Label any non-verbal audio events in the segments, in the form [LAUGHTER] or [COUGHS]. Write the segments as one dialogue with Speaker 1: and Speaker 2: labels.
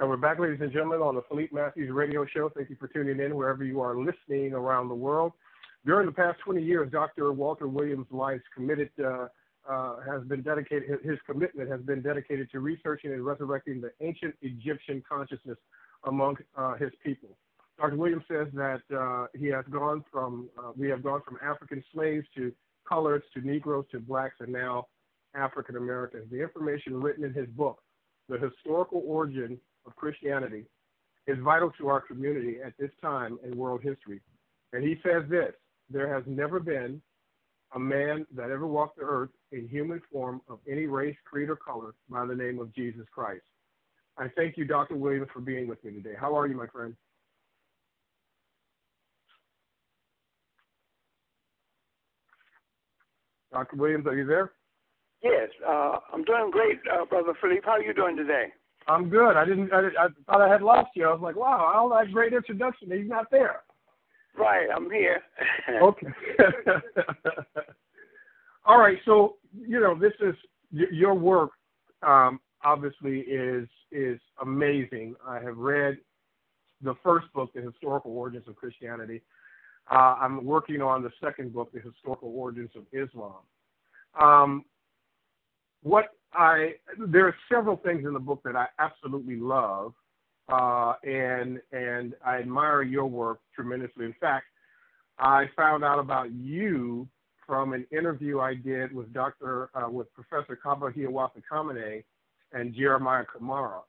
Speaker 1: And we're back, ladies and gentlemen, on the Philippe Matthews Radio Show. Thank you for tuning in wherever you are listening around the world. During the past 20 years, Dr. Walter Williams' life committed uh, uh, has been dedicated. His commitment has been dedicated to researching and resurrecting the ancient Egyptian consciousness among uh, his people. Dr. Williams says that uh, he has gone from uh, we have gone from African slaves to coloreds to Negroes to blacks and now African Americans. The information written in his book, The Historical Origin of Christianity is vital to our community at this time in world history. And he says this there has never been a man that ever walked the earth in human form of any race, creed, or color by the name of Jesus Christ. I thank you, Dr. Williams, for being with me today. How are you, my friend? Dr. Williams, are you there?
Speaker 2: Yes, uh, I'm doing great, uh, Brother Philippe. How are you doing today?
Speaker 1: I'm good. I didn't. I, I thought I had lost you. I was like, wow, all that great introduction. He's not there.
Speaker 2: Right, I'm here. [LAUGHS]
Speaker 1: okay. [LAUGHS] all right. So you know, this is your work. Um, obviously, is is amazing. I have read the first book, The Historical Origins of Christianity. Uh, I'm working on the second book, The Historical Origins of Islam. Um, what I there are several things in the book that I absolutely love, uh, and and I admire your work tremendously. In fact, I found out about you from an interview I did with Dr. Uh, with Professor Kaba Hiawatha Kamene and Jeremiah Camara,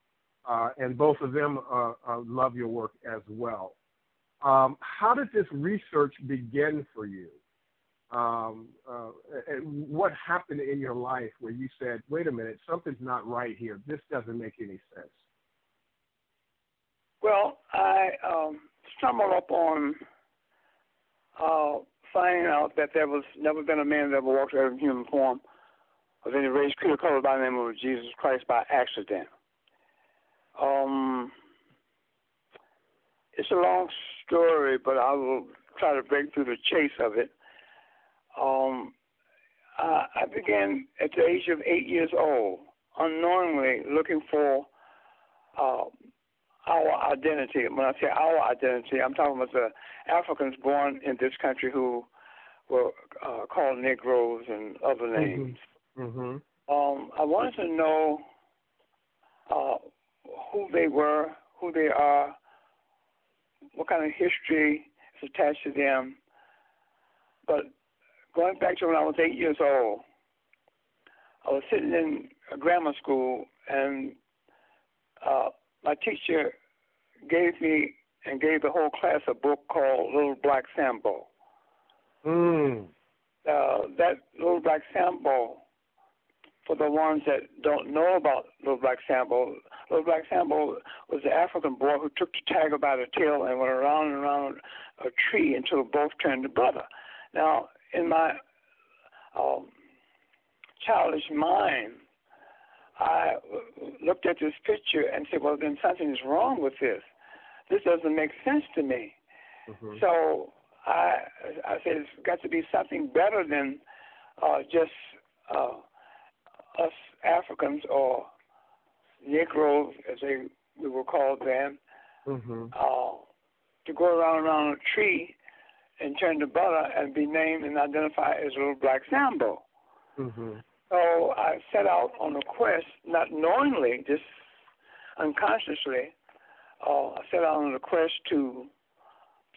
Speaker 1: uh, and both of them uh, uh, love your work as well. Um, how did this research begin for you? Um, uh, what happened in your life where you said, wait a minute, something's not right here. This doesn't make any sense?
Speaker 2: Well, I um, stumbled upon uh, finding out that there was never been a man that ever walked out in human form of any race, creed, or color by the name of Jesus Christ by accident. Um, it's a long story, but I will try to break through the chase of it. Um, I began at the age of eight years old, unknowingly looking for uh, our identity. When I say our identity, I'm talking about the Africans born in this country who were uh, called Negroes and other mm-hmm. names.
Speaker 1: Mm-hmm.
Speaker 2: Um, I wanted to know uh, who they were, who they are, what kind of history is attached to them. But going back to when I was eight years old, I was sitting in a grammar school, and uh, my teacher gave me and gave the whole class a book called Little Black Sambo.
Speaker 1: Mm.
Speaker 2: Uh, that Little Black Sambo, for the ones that don't know about Little Black Sambo, Little Black Sambo was the African boy who took the tiger by the tail and went around and around a tree until both turned to butter. Now, in my um, childish mind, I looked at this picture and said, well, then something is wrong with this. This doesn't make sense to me.
Speaker 1: Mm-hmm.
Speaker 2: So I, I said, it's got to be something better than uh, just uh, us Africans or Negroes, as they we were called then,
Speaker 1: mm-hmm.
Speaker 2: uh, to go around around a tree and turn to butter and be named and identified as a Little Black Sambo.
Speaker 1: Mm-hmm.
Speaker 2: So I set out on a quest, not knowingly, just unconsciously. Uh, I set out on a quest to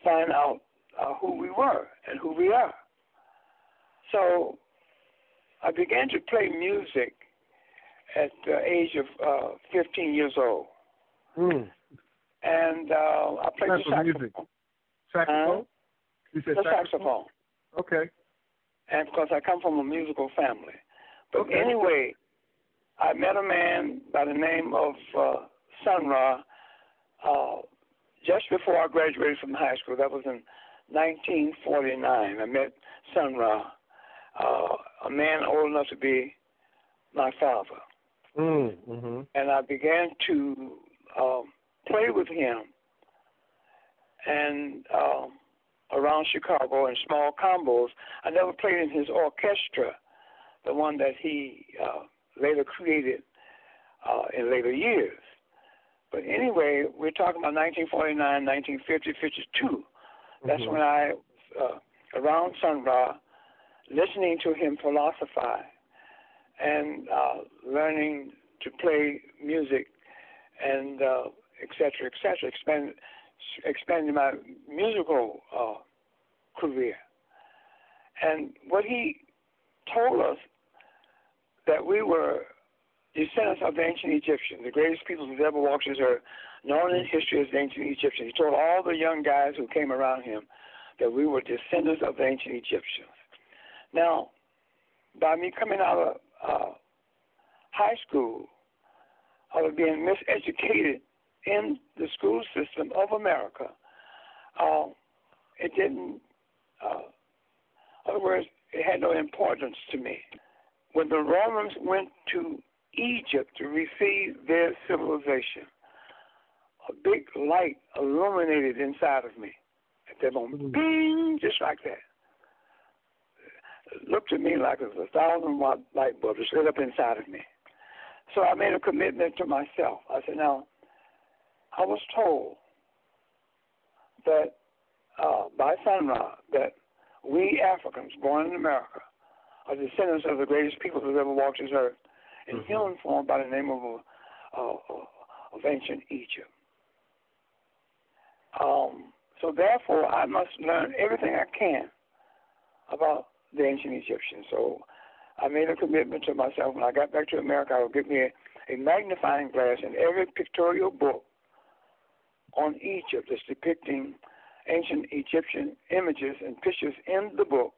Speaker 2: find out uh, who we were and who we are. So I began to play music at the age of uh, 15 years old.
Speaker 1: Mm.
Speaker 2: And uh, I played the saxophone.
Speaker 1: Music? Saxophone? You said
Speaker 2: the
Speaker 1: saxophone?
Speaker 2: saxophone.
Speaker 1: Okay.
Speaker 2: And because I come from a musical family. But
Speaker 1: okay.
Speaker 2: anyway, I met a man by the name of uh, Sun Ra uh, just before I graduated from high school. That was in 1949. I met Sun Ra, uh, a man old enough to be my father.
Speaker 1: Mm, mm-hmm.
Speaker 2: And I began to um, play with him. And um, around Chicago in small combos. I never played in his orchestra, the one that he uh, later created uh, in later years. But anyway, we're talking about 1949, 1950, 52. That's mm-hmm. when I uh, around Sun Ra, listening to him philosophize and uh, learning to play music and uh, et cetera, et cetera, expand, expanding my musical uh, career. And what he told us that we were descendants of the ancient Egyptians, the greatest people who ever walked this earth, known in history as the ancient Egyptians. He told all the young guys who came around him that we were descendants of the ancient Egyptians. Now, by me coming out of uh, high school, I was being miseducated in the school system of America. Uh, it didn't, uh, in other words, it had no importance to me. When the Romans went to Egypt to receive their civilization, a big light illuminated inside of me at that moment. Mm-hmm. Bing, just like that. It looked to me like it was a thousand watt light bulb just lit up inside of me. So I made a commitment to myself. I said, now, I was told that uh, by Sun Ra that we Africans born in America are descendants of the greatest people who've ever walked this earth in mm-hmm. human form by the name of, uh, of ancient Egypt. Um, so therefore, I must learn everything I can about the ancient Egyptians. So I made a commitment to myself when I got back to America, I would get me a, a magnifying glass in every pictorial book on Egypt that's depicting ancient Egyptian images and pictures in the book.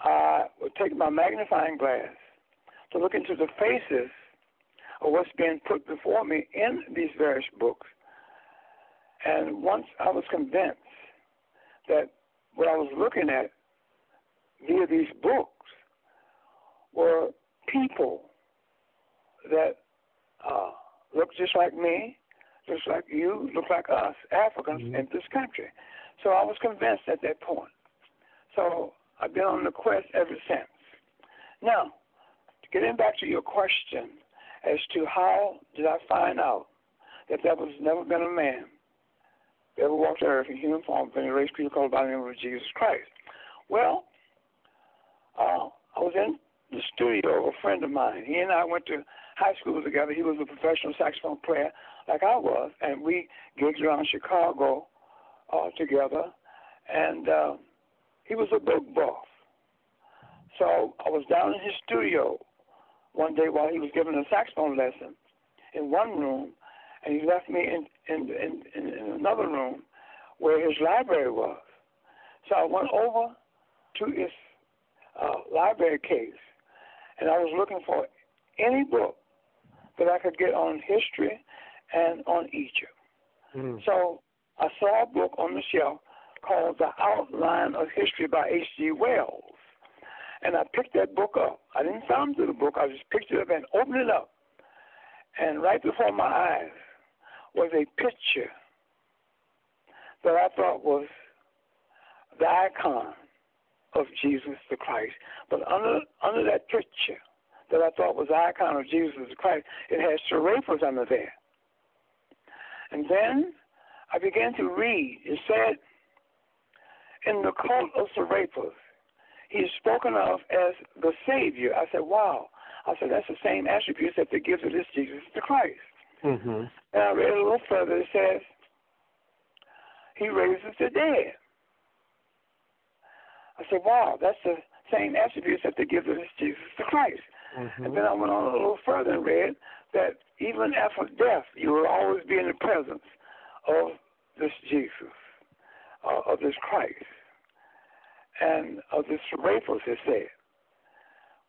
Speaker 2: I would take my magnifying glass to look into the faces of what's being put before me in these various books. And once I was convinced that what I was looking at via these books were people that uh, look just like me, just like you, look like us, Africans mm-hmm. in this country. So I was convinced at that point. So I've been on the quest ever since. Now, getting back to your question as to how did I find out that there was never been a man that ever walked the earth in human form been a race people called by the name of Jesus Christ. Well, uh, I was in the studio of a friend of mine. He and I went to high school together. He was a professional saxophone player like I was, and we gigged around Chicago uh, together. And uh, he was a book buff. So I was down in his studio one day while he was giving a saxophone lesson in one room, and he left me in in, in, in another room where his library was. So I went over to his uh, library case, and I was looking for any book that I could get on history and on Egypt. Mm. So I saw a book on the shelf called The Outline of History by H.G. Wells. And I picked that book up. I didn't thumb through the book. I just picked it up and opened it up. And right before my eyes was a picture that I thought was the icon of Jesus the Christ. But under under that picture that I thought was the icon of Jesus the Christ, it has Serapis under there. And then I began to read. It said, in the cult of Serapis, he is spoken of as the Savior. I said, wow. I said, that's the same attributes that they give to this Jesus the Christ. Mm-hmm. And I read a little further. It says, he raises the dead. I said, wow, that's the same attributes that they give to this Jesus the Christ. Mm-hmm. And then I went on a little further and read that even after death, you will always be in the presence of this Jesus, uh, of this Christ and of this Serapis, it said.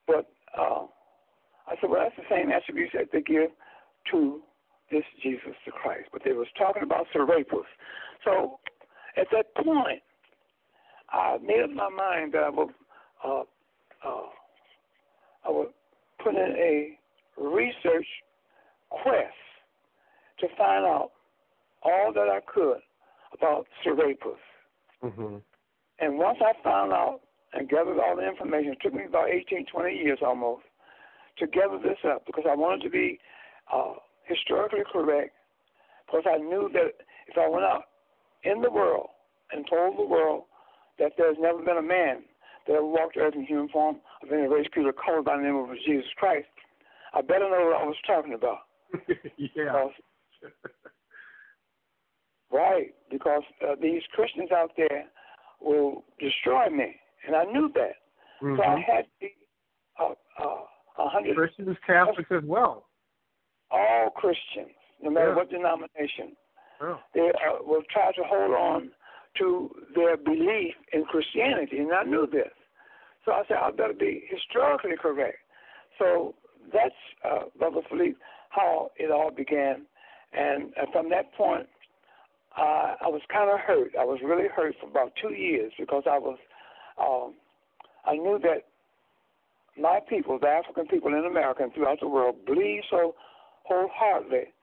Speaker 2: But uh, I said, well, that's the same attributes that they give to this Jesus the Christ. But they was talking about Serapis. So at that point, I made up my mind that I would, uh, uh, I would put in a research quest to find out all that I could about Serapis. Mm-hmm. And once I found out and gathered all the information, it took me about 18, 20 years almost to gather this up because I wanted to be uh, historically correct because I knew that if I went out in the world and told the world that there's never been a man that ever walked the earth in human form of any race, creed, or color by the name of Jesus Christ, I better know what I was talking about. [LAUGHS]
Speaker 1: yeah.
Speaker 2: Because, right, because uh, these Christians out there will destroy me, and I knew that.
Speaker 1: Mm-hmm.
Speaker 2: So I had to uh, uh, hundred.
Speaker 1: Christians, Catholics as well.
Speaker 2: All Christians, no matter
Speaker 1: Yeah.
Speaker 2: what denomination,
Speaker 1: Oh.
Speaker 2: they uh, will try to hold on to their belief in Christianity, and I knew this. So I said, I better be historically correct. So that's, uh, Brother Philippe, how it all began. And uh, from that point, uh, I was kind of hurt. I was really hurt for about two years because I was, um, I knew that my people, the African people in America and throughout the world, believe so wholeheartedly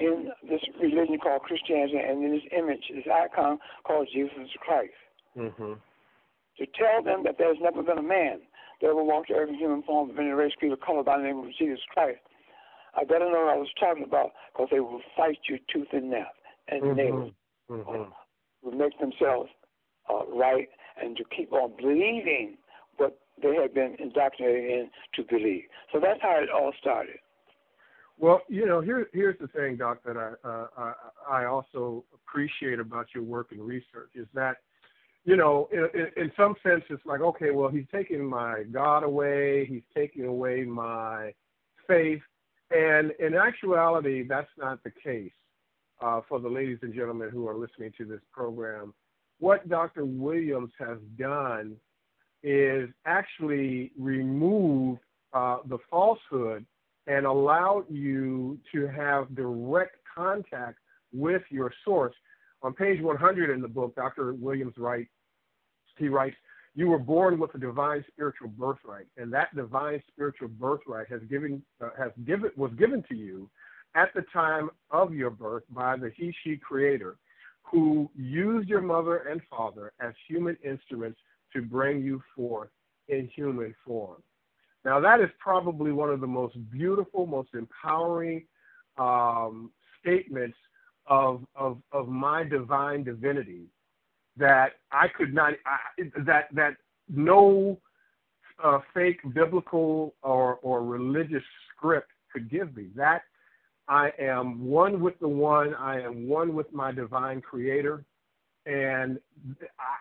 Speaker 2: in this religion called Christianity and in this image, this icon called Jesus Christ.
Speaker 1: Mm-hmm.
Speaker 2: To tell them that there's never been a man that ever walked the earth in human form of any race, creed, or color by the name of Jesus Christ. I better know what I was talking about because they will fight you tooth and nail and nail.
Speaker 1: Mm-hmm.
Speaker 2: Will make themselves uh, right and to keep on believing what they have been indoctrinated in to believe. So that's how it all started.
Speaker 1: Well, you know, here here's the thing, Doc, that I uh, I, also appreciate about your work and research is that, you know, in, in, in some sense, it's like, okay, well, he's taking my God away, he's taking away my faith, and in actuality, that's not the case. Uh, for the ladies and gentlemen who are listening to this program, what Dr. Williams has done is actually remove uh, the falsehood and allowed you to have direct contact with your source. On page 100 in the book, Dr. Williams writes, he writes, you were born with a divine spiritual birthright, and that divine spiritual birthright has given uh, has given was given to you at the time of your birth by the He She Creator, who used your mother and father as human instruments to bring you forth in human form. Now, that is probably one of the most beautiful, most empowering um, statements of, of, of my divine divinity that I could not, I, that, that no uh, fake biblical or, or religious script could give me. That I am one with the one, I am one with my divine creator, and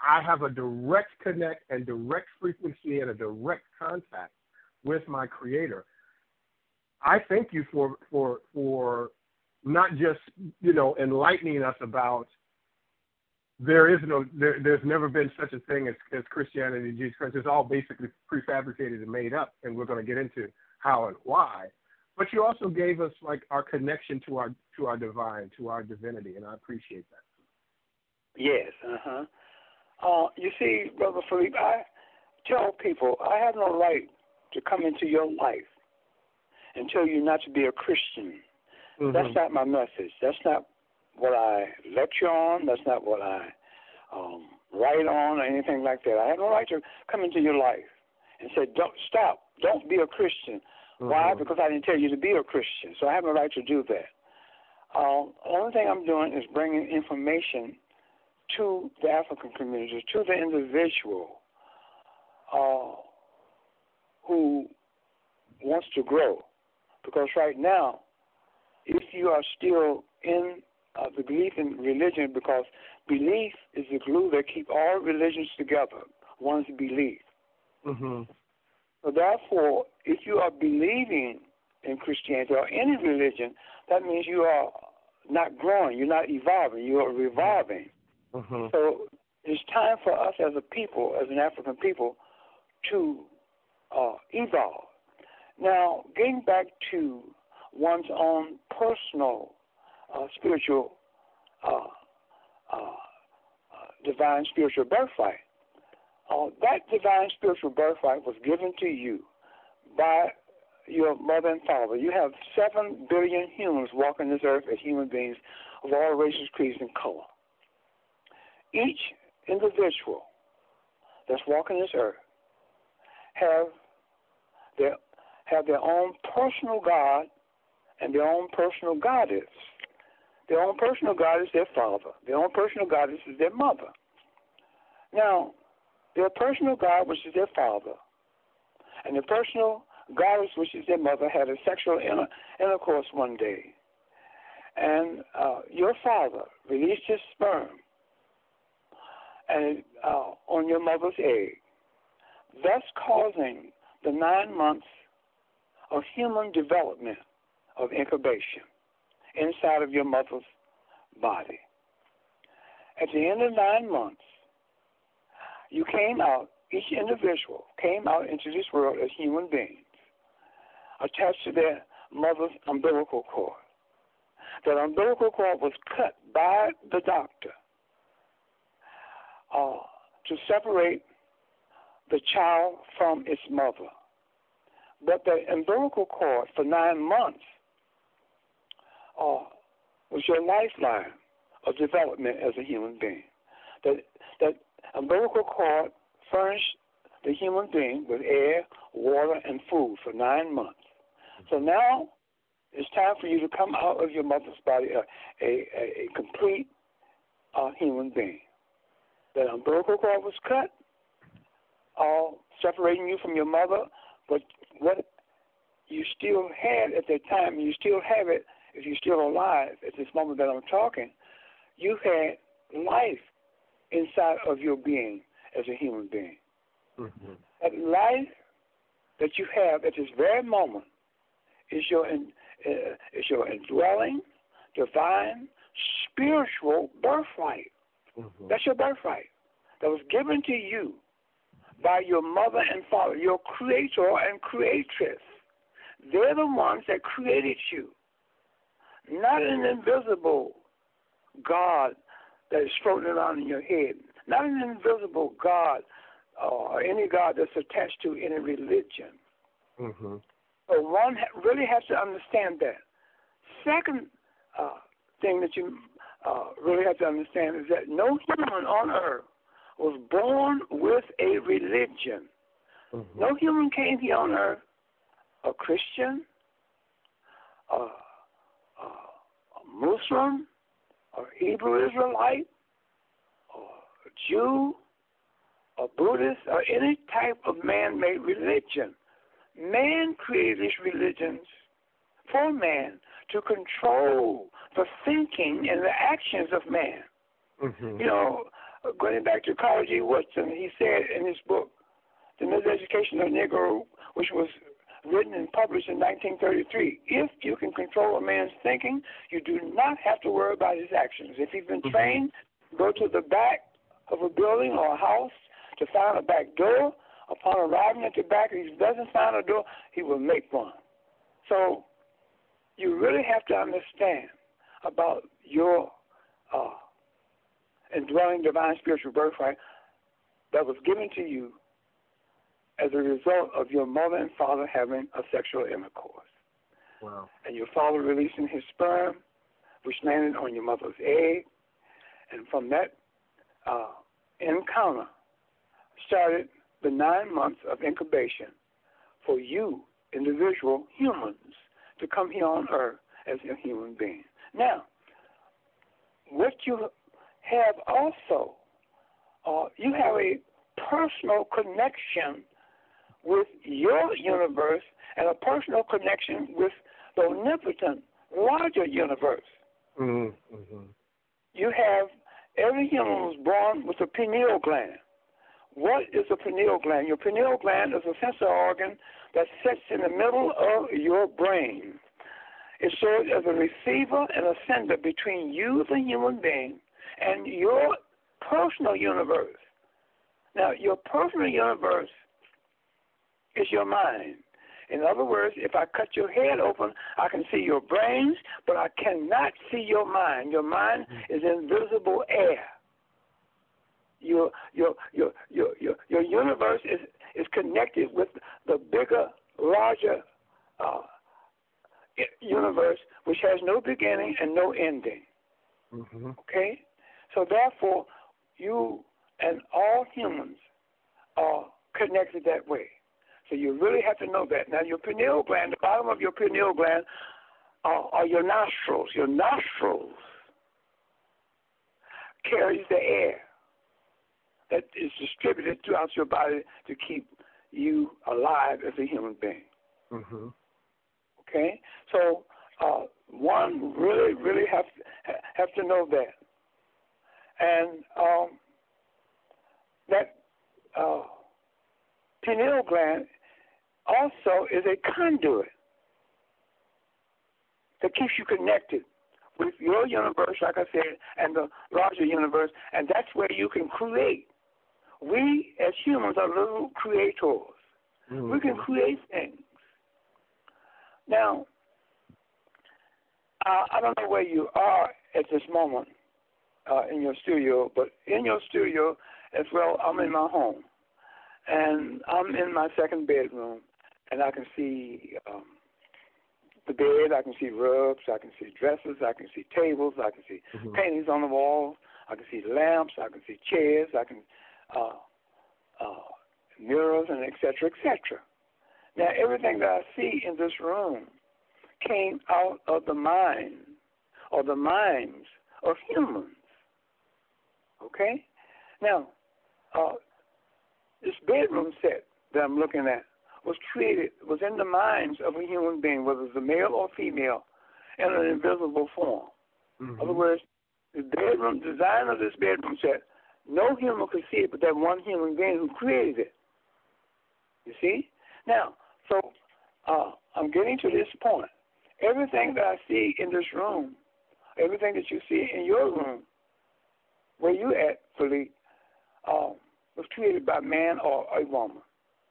Speaker 1: I have a direct connect and direct frequency and a direct contact with my creator. I thank you for for for not just you know enlightening us about there is no there, there's never been such a thing as, as Christianity and Jesus Christ. It's all basically prefabricated and made up, and we're going to get into how and why. But you also gave us like our connection to our to our divine, to our divinity, and I appreciate that.
Speaker 2: Yes, uh-huh. Uh You see, Brother Philippe, I tell people I have no right to come into your life and tell you not to be a Christian.
Speaker 1: Mm-hmm.
Speaker 2: That's not my message. That's not what I lecture on. That's not what I um, write on or anything like that. I have no right to come into your life and say, "Don't stop. Don't be a Christian."
Speaker 1: Mm-hmm.
Speaker 2: Why? Because I didn't tell you to be a Christian. So I have no right to do that. Um, the only thing I'm doing is bringing information to the African community, to the individual uh, who wants to grow. Because right now, if you are still in uh, the belief in religion, because belief is the glue that keep all religions together, one's belief.
Speaker 1: Mm-hmm.
Speaker 2: So therefore, if you are believing in Christianity or any religion, that means you are not growing, you're not evolving, you are revolving.
Speaker 1: Mm-hmm.
Speaker 2: So it's time for us as a people, as an African people, to uh, evolve. Now, getting back to one's own personal uh, spiritual, uh, uh, uh, divine spiritual birthright, uh, that divine spiritual birthright was given to you by your mother and father. You have seven billion humans walking this earth as human beings of all races, creeds, and color. Each individual that's walking this earth have their have their own personal God and their own personal goddess. Their own personal God is their father. Their own personal goddess is their mother. Now, their personal God, which is their father, and their personal goddess, which is their mother, had a sexual inter- intercourse one day. And uh, your father released his sperm and uh, on your mother's egg, thus causing the nine months of human development of incubation inside of your mother's body. At the end of nine months, you came out, each individual came out into this world as human beings, attached to their mother's umbilical cord. That umbilical cord was cut by the doctor uh, to separate the child from its mother. But the umbilical cord for nine months uh, was your lifeline of development as a human being. That that umbilical cord furnished the human being with air, water, and food for nine months. So now it's time for you to come out of your mother's body a, a, a, complete uh, human being. The umbilical cord was cut, all separating you from your mother, but what you still had at that time, you still have it if you're still alive at this moment that I'm talking, you had life inside of your being as a human being. Mm-hmm. That life that you have at this very moment is your in, uh, is your indwelling, divine, spiritual birthright. Mm-hmm. That's your birthright that was given to you by your mother and father, your creator and creatress. They're the ones that created you not an invisible God that is floating around in your head, not an invisible God or any God that's attached to any religion. Mm-hmm. But one really has to understand that. Second uh, thing that you uh, really have to understand is that no human on earth was born with a religion. Mm-hmm. No human came here on earth a Christian, a Muslim or Hebrew Israelite or Jew or Buddhist or any type of man made religion. Man created religions for man to control the thinking and the actions of man. Mm-hmm. You know, going back to Carter G. Woodson, he said in his book, The Miseducation of Negro, which was written and published in 1933. If you can control a man's thinking, you do not have to worry about his actions. If he's been mm-hmm. trained, go to the back of a building or a house to find a back door. Upon arriving at the back, if he doesn't find a door, he will make one. So you really have to understand about your uh, indwelling divine spiritual birthright that was given to you as a result of your mother and father having a sexual intercourse.
Speaker 1: Wow.
Speaker 2: And your father releasing his sperm, which landed on your mother's egg. And from that uh, encounter started the nine months of incubation for you, individual humans, to come here on earth as a human being. Now, what you have also, uh, you have a personal connection with your universe and a personal connection with the omnipotent, larger universe. Mm-hmm. You have every human was born with a pineal gland. What is a pineal gland? Your pineal gland is a sensory organ that sits in the middle of your brain. It serves as a receiver and a sender between you, the human being, and your personal universe. Now, your personal universe is your mind. In other words, if I cut your head open, I can see your brains, but I cannot see your mind. Your mind is invisible air. Your your your your your, your universe is is connected with the bigger, larger uh, universe, which has no beginning and no ending. Mm-hmm. Okay, so therefore, you and all humans are connected that way. So you really have to know that. Now, your pineal gland, the bottom of your pineal gland, are, are your nostrils. Your nostrils carries the air that is distributed throughout your body to keep you alive as a human being.
Speaker 1: Mm-hmm.
Speaker 2: Okay, so uh, one really, really have have to know that, and um, that uh, pineal gland also is a conduit that keeps you connected with your universe, like I said, and the larger universe, and that's where you can create. We as humans are little creators. Mm-hmm. We can create things. Now, uh, I don't know where you are at this moment uh, in your studio, but in your studio as well, I'm in my home. And I'm in my second bedroom, and I can see um, the bed, I can see rugs, I can see dresses, I can see tables, I can see mm-hmm. paintings on the walls, I can see lamps, I can see chairs, I can uh, uh, mirrors, and et cetera, et cetera. Now, everything that I see in this room came out of the mind or the minds of humans. Okay? Now, uh, this bedroom set that I'm looking at was created, was in the minds of a human being, whether it's a male or female, in an invisible form. Mm-hmm. In other words, the bedroom design of this bedroom set, no human could see it but that one human being who created it. You see? Now, so uh, I'm getting to this point. Everything that I see in this room, everything that you see in your room, where you at, Philippe, um, was created by man or a woman.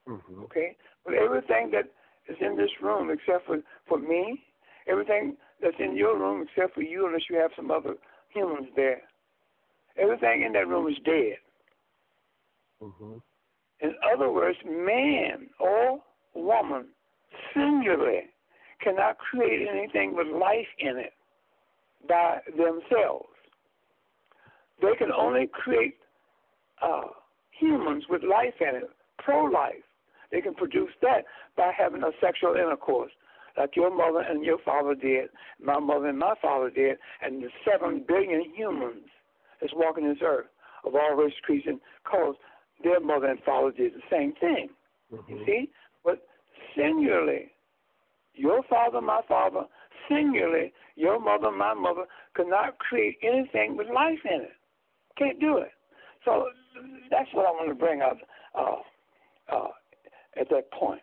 Speaker 1: Mm-hmm.
Speaker 2: Okay? But everything that is in this room, except for, for me, everything that's in your room, except for you, unless you have some other humans there, everything in that room is dead.
Speaker 1: Mm-hmm.
Speaker 2: In other words, man or woman singularly cannot create anything with life in it by themselves. They can only create uh, humans with life in it, pro life. They can produce that by having a sexual intercourse, like your mother and your father did, my mother and my father did, and the seven billion humans that's walking this earth of all races, creeds, and colors, their mother and father did the same thing.
Speaker 1: Mm-hmm.
Speaker 2: You see? But singularly, your father, my father, singularly, your mother, my mother, could not create anything with life in it. Can't do it. So that's what I want to bring up uh, uh, at that point.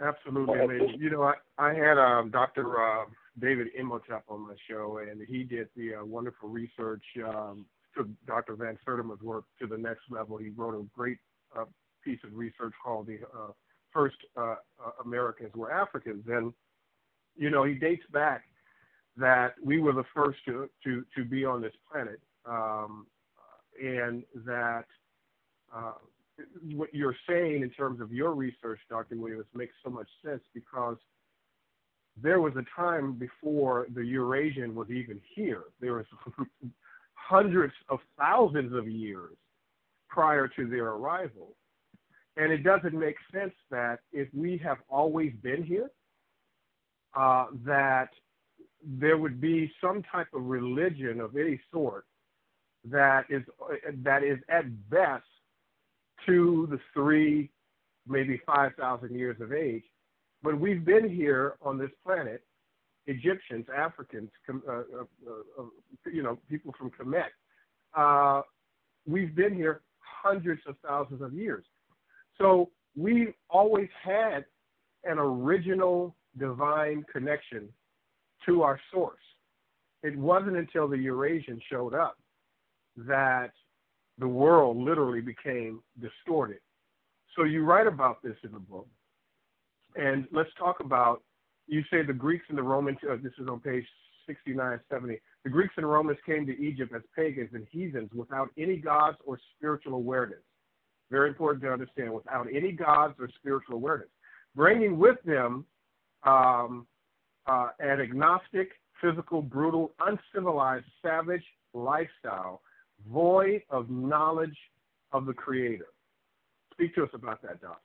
Speaker 1: Absolutely. You know, I, I had um, Dr. Uh, David Imhotep on my show, and he did the uh, wonderful research, um, took Dr. Van Sertima's work to the next level. He wrote a great uh, piece of research called the uh, First uh, uh, Americans Were Africans. And, you know, he dates back that we were the first to, to, to be on this planet, um, and that uh, what you're saying in terms of your research, Dr. Williams, makes so much sense because there was a time before the Eurasian was even here. There was [LAUGHS] hundreds of thousands of years prior to their arrival. And it doesn't make sense that if we have always been here, uh, that there would be some type of religion of any sort that is that is at best two to three, maybe 5,000 years of age. But we've been here on this planet, Egyptians, Africans, uh, uh, uh, you know, people from Kemet. Uh, we've been here hundreds of thousands of years. So we've always had an original divine connection to our source. It wasn't until the Eurasian showed up that the world literally became distorted. So you write about this in the book. And let's talk about, you say the Greeks and the Romans, uh, this is on page 69, 70. The Greeks and Romans came to Egypt as pagans and heathens without any gods or spiritual awareness. Very important to understand, without any gods or spiritual awareness. Bringing with them um, uh, an agnostic, physical, brutal, uncivilized, savage lifestyle void of knowledge of the Creator. Speak to us about that, Doc.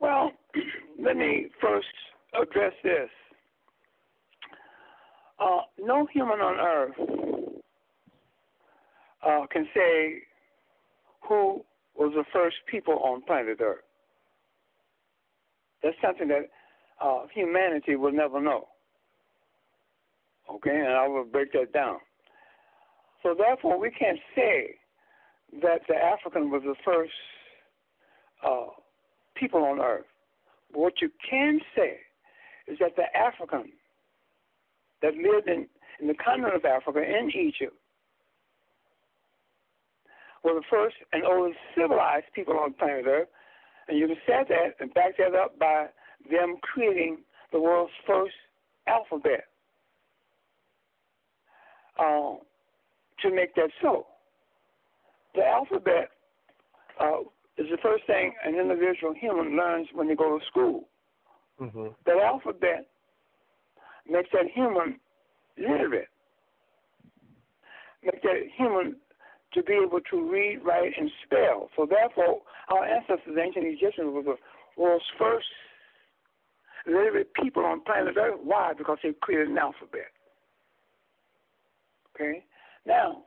Speaker 2: Well, [CLEARS THROAT] let me first address this. Uh, no human on earth uh, can say who was the first people on planet Earth. That's something that uh, humanity will never know. Okay, and I will break that down. So therefore, we can't say that the African was the first uh, people on earth. But what you can say is that the African that lived in, in the continent of Africa, in Egypt, were the first and oldest civilized people on the planet Earth. And you can say that and back that up by them creating the world's first alphabet uh, to make that so. The alphabet uh, is the first thing an individual human learns when they go to school.
Speaker 1: Mm-hmm.
Speaker 2: That alphabet makes that human literate, makes that human to be able to read, write, and spell. So therefore, our ancestors, the ancient Egyptians, were the world's first literate people on planet Earth. Why? Because they created an alphabet. Okay. Now,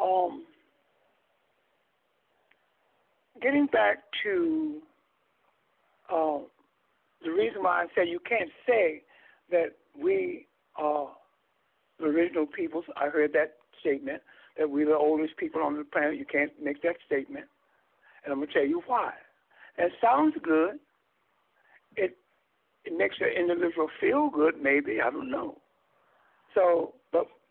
Speaker 2: um, getting back to uh, the reason why I say you can't say that we are the original peoples. I heard that statement that we're the oldest people on the planet. You can't make that statement, and I'm gonna tell you why. That sounds good. It it makes an individual feel good, maybe I don't know. So,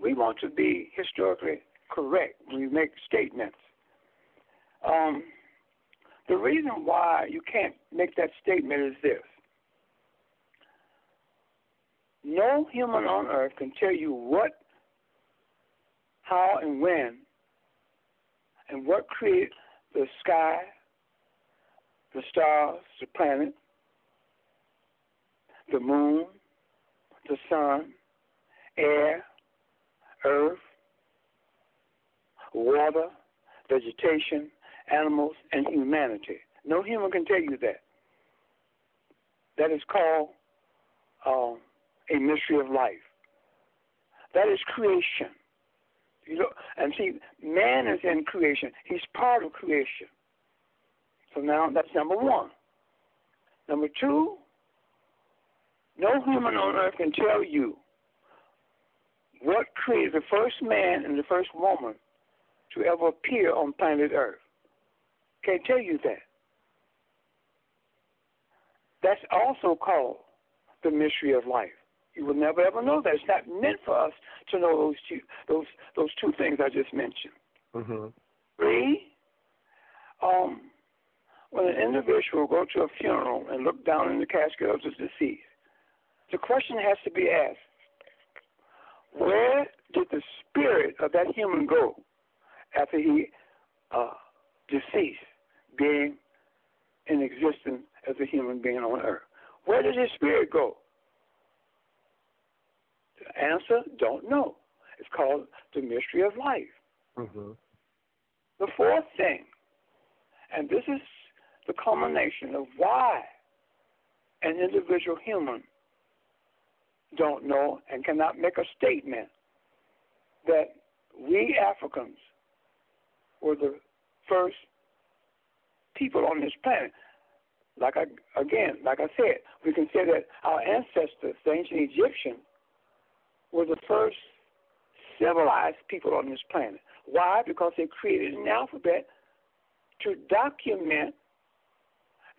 Speaker 2: we want to be historically correct when we make statements. Um, the reason why you can't make that statement is this. No human on earth can tell you what, how, and when, and what created the sky, the stars, the planet, the moon, the sun, air, earth, water, vegetation, animals, and humanity. No human can tell you that. That is called um, a mystery of life. That is creation. You know, and see, man is in creation. He's part of creation. So now that's number one. Number two, no human on earth can tell you what created the first man and the first woman to ever appear on planet Earth. Can't tell you that. That's also called the mystery of life. You will never ever know that. It's not meant for us to know those two those those two things I just mentioned.
Speaker 1: Mm-hmm.
Speaker 2: Three, um, when an individual go to a funeral and look down in the casket of the deceased, the question has to be asked: Where did the spirit of that human go after he uh, deceased? being in existence as a human being on earth. Where did his spirit go? The answer, don't know. It's called the mystery of life.
Speaker 1: Mm-hmm.
Speaker 2: The fourth thing, and this is the culmination of why an individual human don't know and cannot make a statement that we Africans were the first people on this planet. Like I again, like I said, we can say that our ancestors, the ancient Egyptians, were the first civilized people on this planet. Why? Because they created an alphabet to document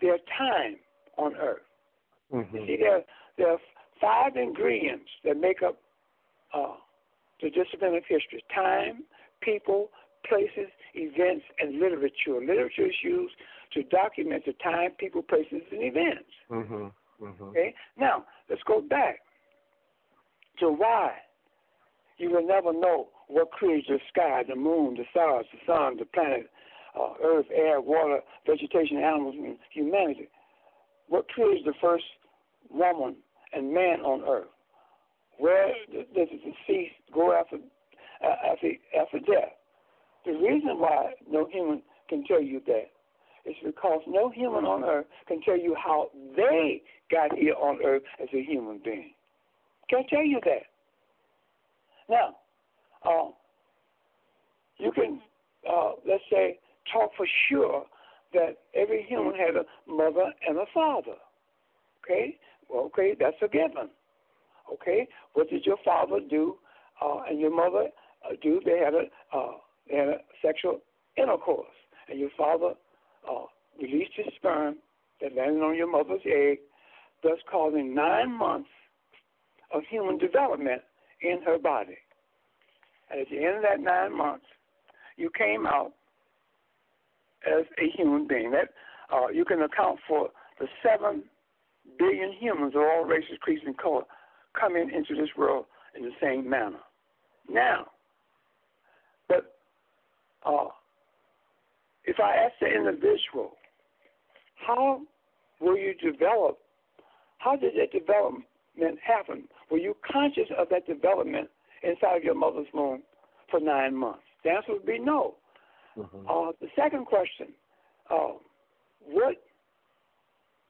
Speaker 2: their time on Earth.
Speaker 1: Mm-hmm.
Speaker 2: See, there, there are five ingredients that make up uh, the discipline of history time, people, places, events, and literature. Literature is used to document the time, people, places, and events.
Speaker 1: Mm-hmm. Mm-hmm.
Speaker 2: Okay? Now, let's go back to why you will never know what creates the sky, the moon, the stars, the sun, the planet, uh, earth, air, water, vegetation, animals, and humanity. What creates the first woman and man on earth? Where does the deceased go after, after, after death? The reason why no human can tell you that is because no human on earth can tell you how they got here on earth as a human being. Can't tell you that. Now, uh, you can, uh, let's say, talk for sure that every human had a mother and a father. Okay? Okay, that's a given. Okay? What did your father do uh, and your mother uh, do? They had a uh, they had a sexual intercourse, and your father uh, released his sperm that landed on your mother's egg, thus causing nine months of human development in her body. And at the end of that nine months, you came out as a human being. That uh, you can account for the seven billion humans of all races, creeds, and color coming into this world in the same manner. Now, but uh, if I ask the individual, how will you develop? How did that development happen? Were you conscious of that development inside of your mother's womb for nine months? The answer would be no. Mm-hmm. Uh, the second question: uh, What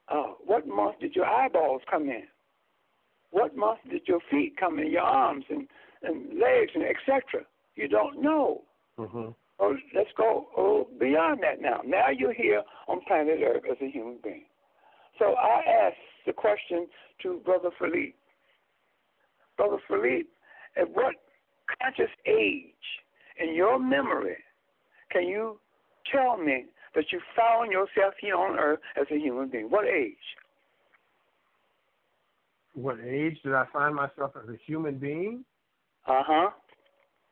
Speaker 2: uh, what month did your eyeballs come in? What month did your feet come in? Your arms and and legs and etc. You don't know. Mm-hmm. Oh, let's go oh, beyond that now. Now you're here on planet Earth as a human being. So I asked the question to Brother Philippe. Brother Philippe, at what conscious age in your memory can you tell me that you found yourself here on earth as a human being? What age?
Speaker 1: What age did I find myself as a human being?
Speaker 2: Uh huh.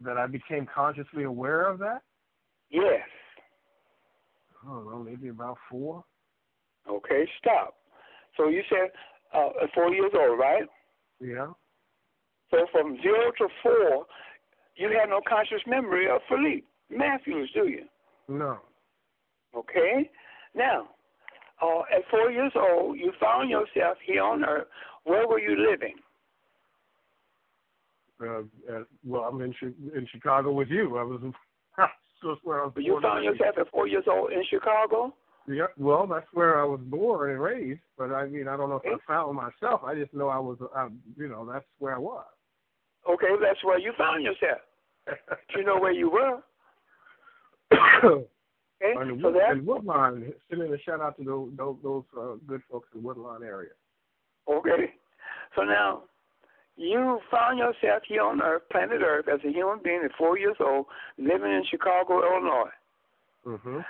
Speaker 1: That I became consciously aware of that?
Speaker 2: Yes.
Speaker 1: I don't know, maybe about four.
Speaker 2: Okay, stop. So you said uh, four years old, right?
Speaker 1: Yeah.
Speaker 2: So from zero to four, you had no conscious memory of Philippe Matthews, do you?
Speaker 1: No.
Speaker 2: Okay. Now, uh, at four years old, you found yourself here on Earth. Where were you living?
Speaker 1: Uh, uh, well, I'm in in Chicago with you. I was
Speaker 2: just [LAUGHS] where I was. But you found yourself at four years old in Chicago.
Speaker 1: Yeah, well, that's where I was born and raised. But I mean, I don't know if I found myself. I just know I was, I, you know, that's where I was.
Speaker 2: Okay, that's where you found yourself. Do [LAUGHS] you know where you were? [COUGHS]
Speaker 1: okay, the so Wood, in Woodlawn. Sending a shout out to those those, those uh, good folks in Woodlawn area.
Speaker 2: Okay, so now you found yourself here on Earth, planet Earth, as a human being at four years old, living in Chicago, Illinois.
Speaker 1: Mm-hmm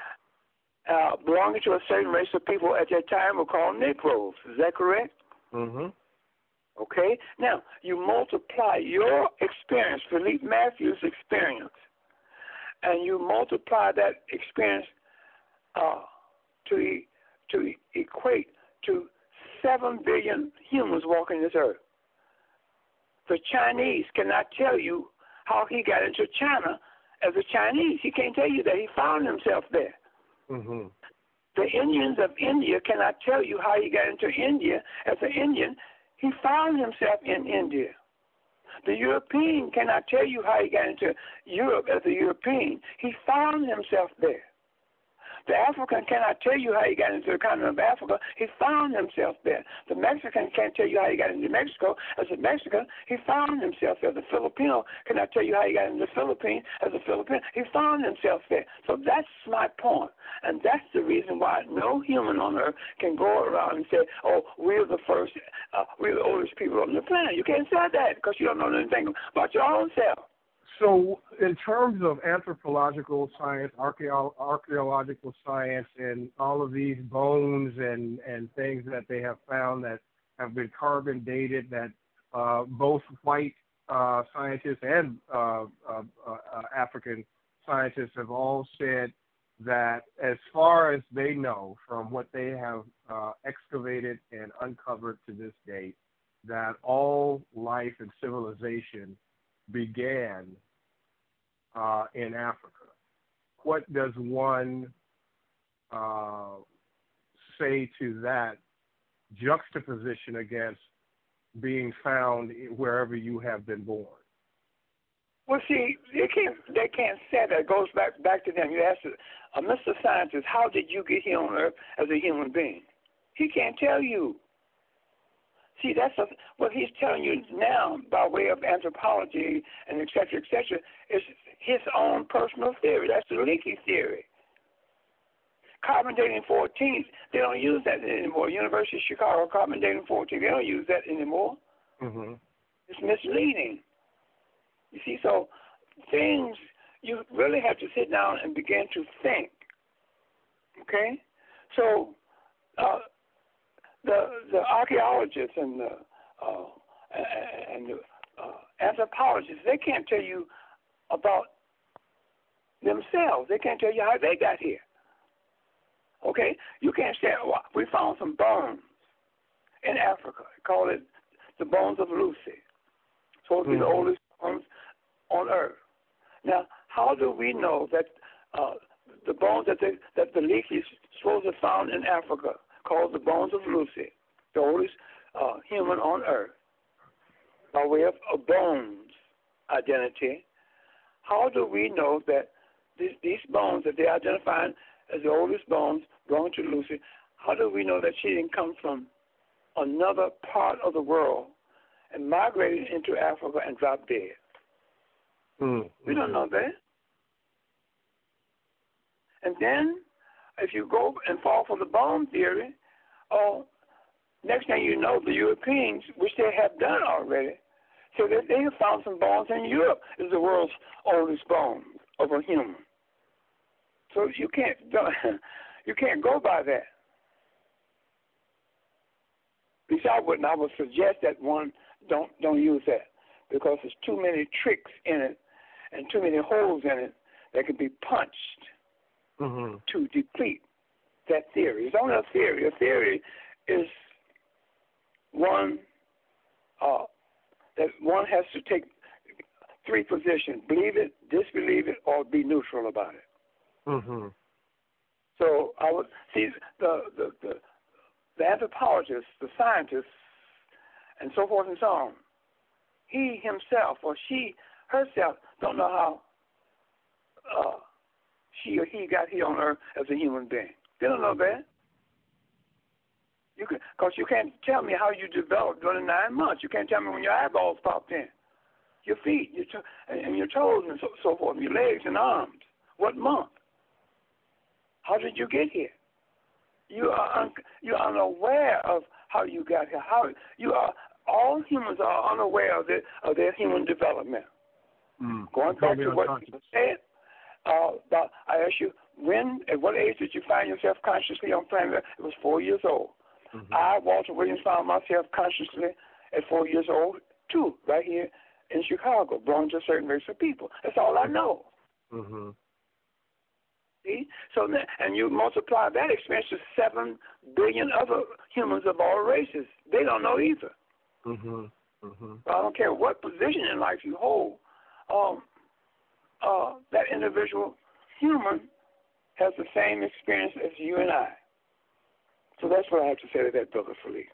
Speaker 2: uh, belonging to a certain race of people at that time were called Negroes. Is that correct?
Speaker 1: Mm-hmm.
Speaker 2: Okay. Now you multiply your experience, Philippe Matthews' experience, and you multiply that experience uh, to to equate to seven billion humans walking this earth. The Chinese cannot tell you how he got into China as a Chinese. He can't tell you that he found himself there.
Speaker 1: Mm-hmm.
Speaker 2: The Indians of India cannot tell you how he got into India as an Indian. He found himself in India. The European cannot tell you how he got into Europe as a European. He found himself there. The African cannot tell you how he got into the continent of Africa. He found himself there. The Mexican can't tell you how he got into Mexico as a Mexican. He found himself there. The Filipino cannot tell you how he got into the Philippines as a Filipino. He found himself there. So that's my point. And that's the reason why no human on earth can go around and say, oh, we're the first, uh, we're the oldest people on the planet. You can't say that because you don't know anything about your own self.
Speaker 1: So, in terms of anthropological science, archaeological science, and all of these bones and, and things that they have found that have been carbon dated, that uh, both white uh, scientists and uh, uh, uh African scientists have all said that, as far as they know from what they have uh, excavated and uncovered to this date, that all life and civilization began uh, in Africa. What does one uh, say to that juxtaposition against being found wherever you have been born?
Speaker 2: Well, see, they can't they can't say that. It goes back back to them. You ask a uh, Mr. Scientist, how did you get here on Earth as a human being? He can't tell you. See, that's a, what he's telling you now by way of anthropology and et cetera, et cetera, is his own personal theory. That's the Leakey theory. Carbon dating 14, they don't use that anymore. University of Chicago, carbon dating 14, they don't use that anymore.
Speaker 1: Mm-hmm.
Speaker 2: It's misleading. You see, so things you really have to sit down and begin to think. Okay, so uh, the the archaeologists and the uh, and the uh, anthropologists they can't tell you about themselves. They can't tell you how they got here. Okay, you can't say well, we found some bones in Africa. Call it the bones of Lucy. Supposed to be mm-hmm. the oldest bones on earth. Now, how do we know that uh, the bones that the, that the Leakey supposed to found in Africa, called the bones of Lucy, the oldest uh, human on earth, by way of a bones identity, how do we know that these, these bones that they're identifying as the oldest bones belonging to Lucy, how do we know that she didn't come from another part of the world and migrated into Africa and dropped dead?
Speaker 1: Mm-hmm.
Speaker 2: We don't know that. And then, if you go and fall for the bone theory, oh, next thing you know, the Europeans, which they have done already, so that they have found some bones in Europe is the world's oldest bone of a human. So you can't [LAUGHS] you can't go by that. Besides, I wouldn't. I would suggest that one don't don't use that because there's too many tricks in it and too many holes in it that can be punched
Speaker 1: mm-hmm.
Speaker 2: to deplete that theory. It's only a theory. A theory is one uh, that one has to take three positions: believe it, disbelieve it, or be neutral about it.
Speaker 1: Mm-hmm.
Speaker 2: So I would see the the, the the anthropologists, the scientists, and so forth and so on. He himself or she herself don't know how uh, she or he got here on earth as a human being. They don't know that. You can, cause you can't tell me how you developed during nine months. You can't tell me when your eyeballs popped in, your feet, your to- and your toes, and so, so forth, your legs and arms. What month? How did you get here? You are un- you're unaware of how you got here. How you are all humans are unaware of their of their human development.
Speaker 1: Mm.
Speaker 2: Going back to what you said, uh, about, I asked you when, at what age did you find yourself consciously on planet Earth? It was four years old.
Speaker 1: Mm-hmm.
Speaker 2: I, Walter Williams, found myself consciously at four years old too, right here in Chicago, belonging to a certain race of people. That's all I know.
Speaker 1: Mm-hmm.
Speaker 2: See? So, and you multiply that experience to seven billion other humans of all races. They don't know either.
Speaker 1: Mm-hmm. Mm-hmm.
Speaker 2: I don't care what position in life you hold. Um, uh, that individual human has the same experience as you and I. So that's what I have to say to that, Brother Philippe.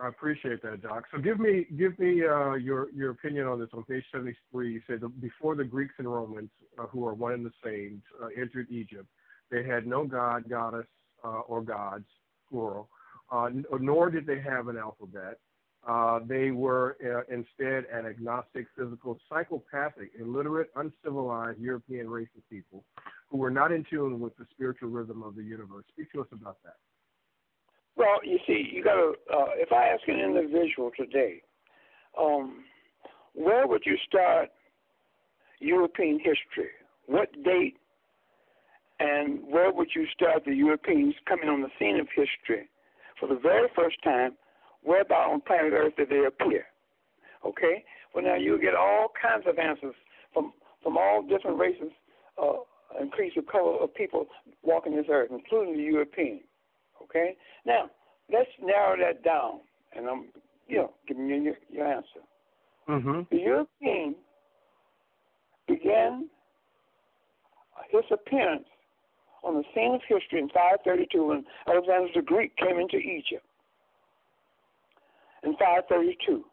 Speaker 1: I appreciate that, Doc. So give me give me uh, your your opinion on this. On page seventy three, you said before the Greeks and Romans, uh, who are one and the same, uh, entered Egypt, they had no god, goddess, uh, or gods, plural, uh, nor did they have an alphabet. Uh, they were instead an agnostic, physical, psychopathic, illiterate, uncivilized European race of people who were not in tune with the spiritual rhythm of the universe. Speak to us about that.
Speaker 2: Well, you see, you got to. Uh, if I ask an individual today, um, where would you start European history? What date and where would you start the Europeans coming on the scene of history for the very first time? whereby on planet Earth did they appear? Okay? Well, now you get all kinds of answers from from all different races uh, and the color of people walking this earth, including the European. Okay? Now, let's narrow that down, and I'm, you know, giving you your, your answer.
Speaker 1: Mm-hmm.
Speaker 2: The European began his appearance on the scene of history in 532 when Alexander the Greek came into Egypt in 532.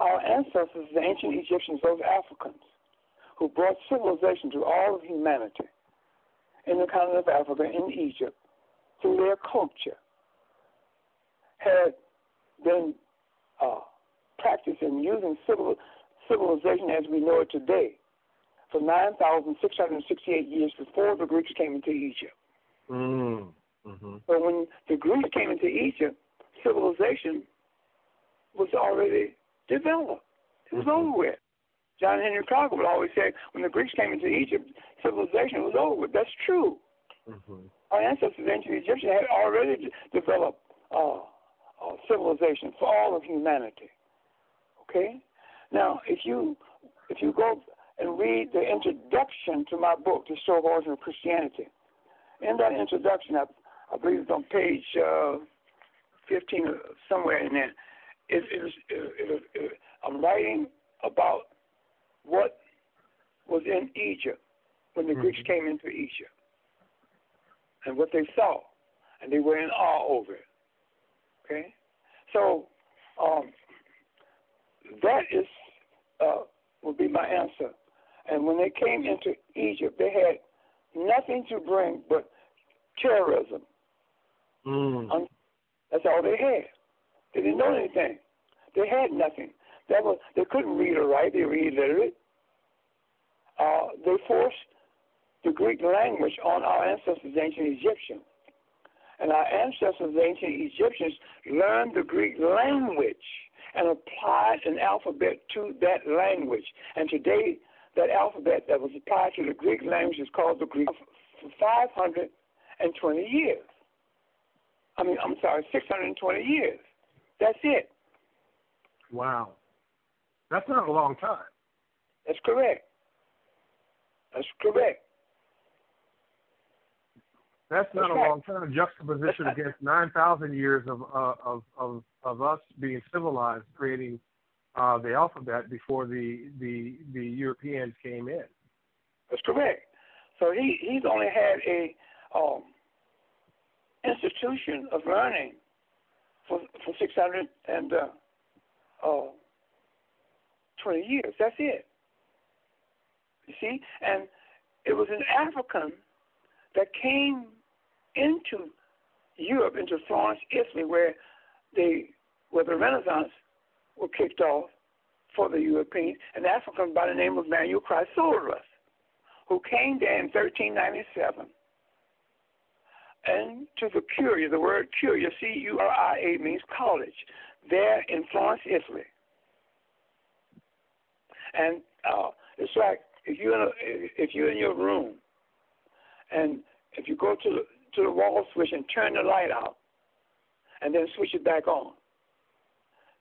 Speaker 2: Our ancestors, the ancient Egyptians, those Africans, who brought civilization to all of humanity in the continent of Africa, in Egypt, through their culture, had been uh, practice and using civil, civilization as we know it today for 9,668 years before the Greeks came into Egypt.
Speaker 1: Mm. Mm-hmm.
Speaker 2: But when the Greeks came into Egypt, civilization was already developed. It was
Speaker 1: mm-hmm.
Speaker 2: over with. John Henrik Clarke would always say, when the Greeks came into Egypt, civilization was over. That's true.
Speaker 1: Mm-hmm.
Speaker 2: Our ancestors, ancient Egyptians, had already developed uh, uh, civilization for all of humanity. Okay. Now, if you if you go and read the introduction to my book, The Historical Origin of Christianity, in that introduction, I, I believe it's on page uh, 15 or somewhere in there, it, it, it, it, I'm writing about what was in Egypt when the mm-hmm. Greeks came into Egypt and what they saw, and they were in awe over it. Okay, so um, that is uh, would be my answer. And when they came into Egypt, they had nothing to bring but terrorism.
Speaker 1: Mm.
Speaker 2: That's all they had. They didn't know anything. They had nothing. That was they couldn't read or write. They were illiterate. Uh, they forced the Greek language on our ancestors, ancient Egyptians. And our ancestors, ancient Egyptians, learned the Greek language and applied an alphabet to that language. And today, that alphabet that was applied to the Greek language is called the Greek for 520 years. I mean, I'm sorry, 620 years. That's it.
Speaker 1: Wow. That's not a long time.
Speaker 2: That's correct. That's correct.
Speaker 1: That's not
Speaker 2: That's
Speaker 1: a
Speaker 2: right.
Speaker 1: long time. Juxtaposition against nine thousand years of, uh, of of of us being civilized, creating uh, the alphabet before the the the Europeans came in.
Speaker 2: That's correct. So he he's only had a um, institution of learning for for six hundred and uh, uh, twenty years. That's it. You see, and it was an African that came into Europe, into Florence, Italy, where they where the Renaissance were kicked off for the Europeans, an African by the name of Manuel Chrysoloras, who came there in 1397 and to the Curia. The word Curia, C-U-R-I-A, means college. There in Florence, Italy. And uh, it's like if you're in a, if you're in your room, and if you go to the to the wall switch and turn the light out, and then switch it back on.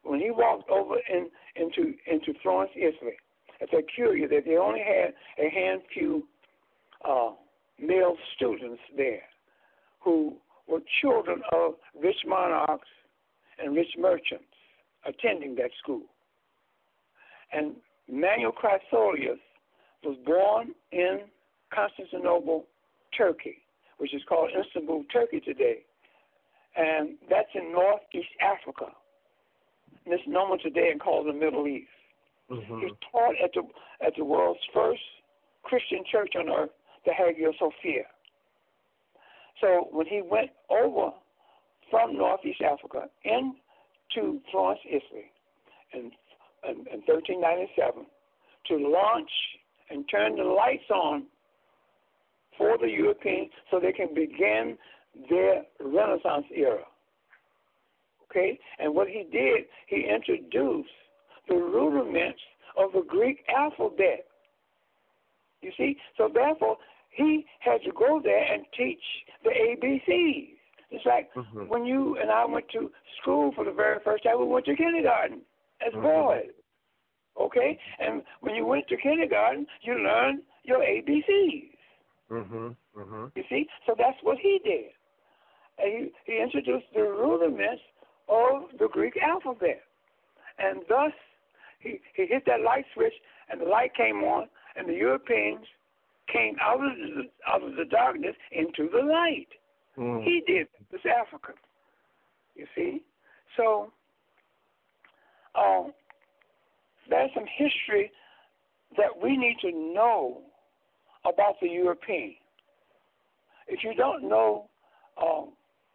Speaker 2: When he walked over in, into into Florence, Italy, it's a curious that they only had a handful uh, male students there who were children of rich monarchs and rich merchants attending that school. And Manuel Chrysoloras was born in Constantinople, Turkey, which is called Istanbul, Turkey today. And that's in northeast Africa. And it's known today and called the Middle East.
Speaker 1: Mm-hmm.
Speaker 2: He taught at the at the world's first Christian church on earth, the Hagia Sophia. So when he went over from Northeast Africa into Florence, Italy, in, in, in 1397, to launch and turn the lights on for the Europeans so they can begin their Renaissance era. Okay? And what he did, he introduced the rudiments of the Greek alphabet. You see? So therefore, he had to go there and teach the ABCs. It's like
Speaker 1: mm-hmm.
Speaker 2: when you and I went to school for the very first time, we went to kindergarten as
Speaker 1: mm-hmm.
Speaker 2: boys. Okay? And when you went to kindergarten, you learned your ABCs.
Speaker 1: Mhm. Mhm.
Speaker 2: You see? So that's what he did. And he, he introduced the rudiments of the Greek alphabet. And thus he, he hit that light switch and the light came on and the Europeans came out of the, out of the darkness into the light.
Speaker 1: Mm.
Speaker 2: He did this African. You see? So um, there's some history that we need to know about the European. If you don't know um,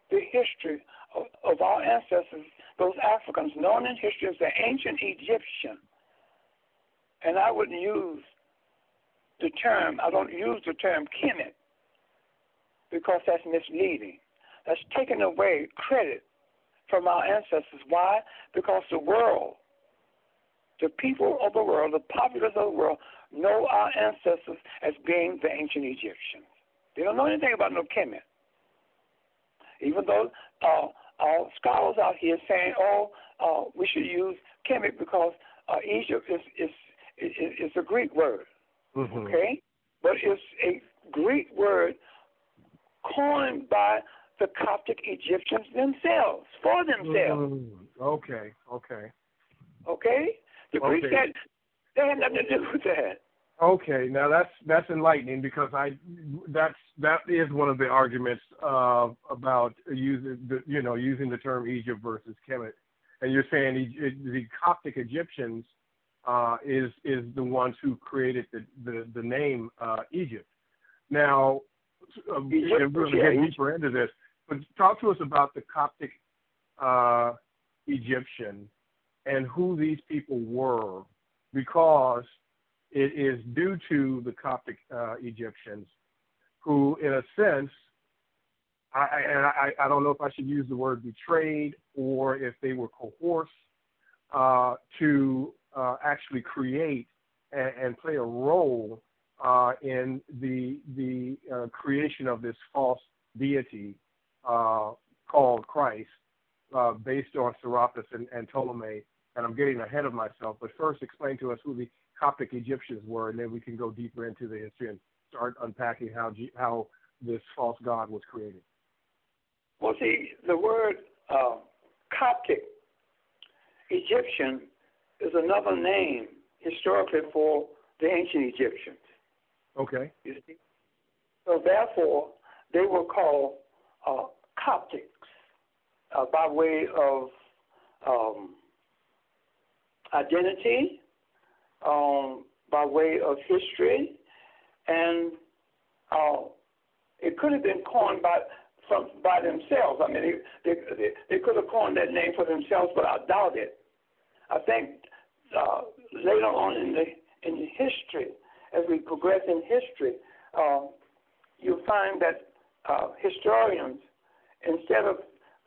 Speaker 2: the history of, of our ancestors, those Africans known in history as the ancient Egyptian. And I wouldn't use the term, I don't use the term Kemet because that's misleading. That's taking away credit from our ancestors. Why? Because the world, the people of the world, the populace of the world, know our ancestors as being the ancient Egyptians. They don't know anything about no Kemet. Even though uh, uh, scholars out here saying, "Oh, uh, we should use Kemet because uh, Egypt is is, is is a Greek word."
Speaker 1: Mm-hmm.
Speaker 2: Okay, but it's a Greek word coined by the Coptic Egyptians themselves for themselves.
Speaker 1: Mm, okay, okay.
Speaker 2: Okay, the Greeks had they had nothing to do with that.
Speaker 1: Okay, now that's that's enlightening because I that's that is one of the arguments uh, about using the you know using the term Egypt versus Kemet, and you're saying the, the Coptic Egyptians uh, is is the ones who created the the, the name uh, Egypt. Now, uh,
Speaker 2: Egypt,
Speaker 1: going
Speaker 2: yeah,
Speaker 1: to get deeper into this, but talk to us about the Coptic uh, Egyptian and who these people were, because it is due to the Coptic uh, Egyptians, who, in a sense, I, and I, I don't know if I should use the word betrayed or if they were coerced uh, to uh, actually create and, and play a role uh, in the the uh, creation of this false deity uh, called Christ, uh, based on Serapis and, and Ptolemy. And I'm getting ahead of myself, but first explain to us who the Coptic Egyptians were, and then we can go deeper into the history and start unpacking how G- how this false god was created.
Speaker 2: Well, see, the word uh, Coptic Egyptian is another name historically for the ancient Egyptians.
Speaker 1: Okay.
Speaker 2: You see, so therefore they were called uh, Coptics uh, by way of um, identity, um, by way of history, and uh, it could have been coined by from by themselves. I mean, they, they, they, could have coined that name for themselves, but I doubt it. I think uh, later on in the in history, as we progress in history, uh, you'll find that uh, historians, instead of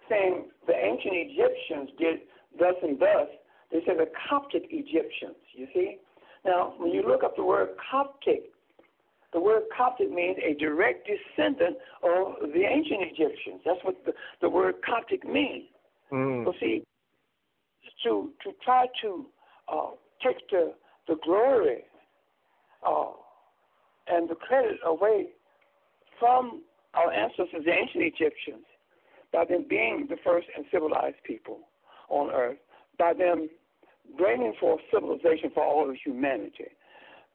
Speaker 2: saying the ancient Egyptians did thus and thus, they say the Coptic Egyptians. You see? Now, when you look up the word Coptic, the word Coptic means a direct descendant of the ancient Egyptians. That's what the, the word Coptic means.
Speaker 1: Mm.
Speaker 2: Well, see, to to try to uh, take the the glory uh, and the credit away from our ancestors, the ancient Egyptians, by them being the first and civilized people on earth, by them bringing forth civilization for all of humanity,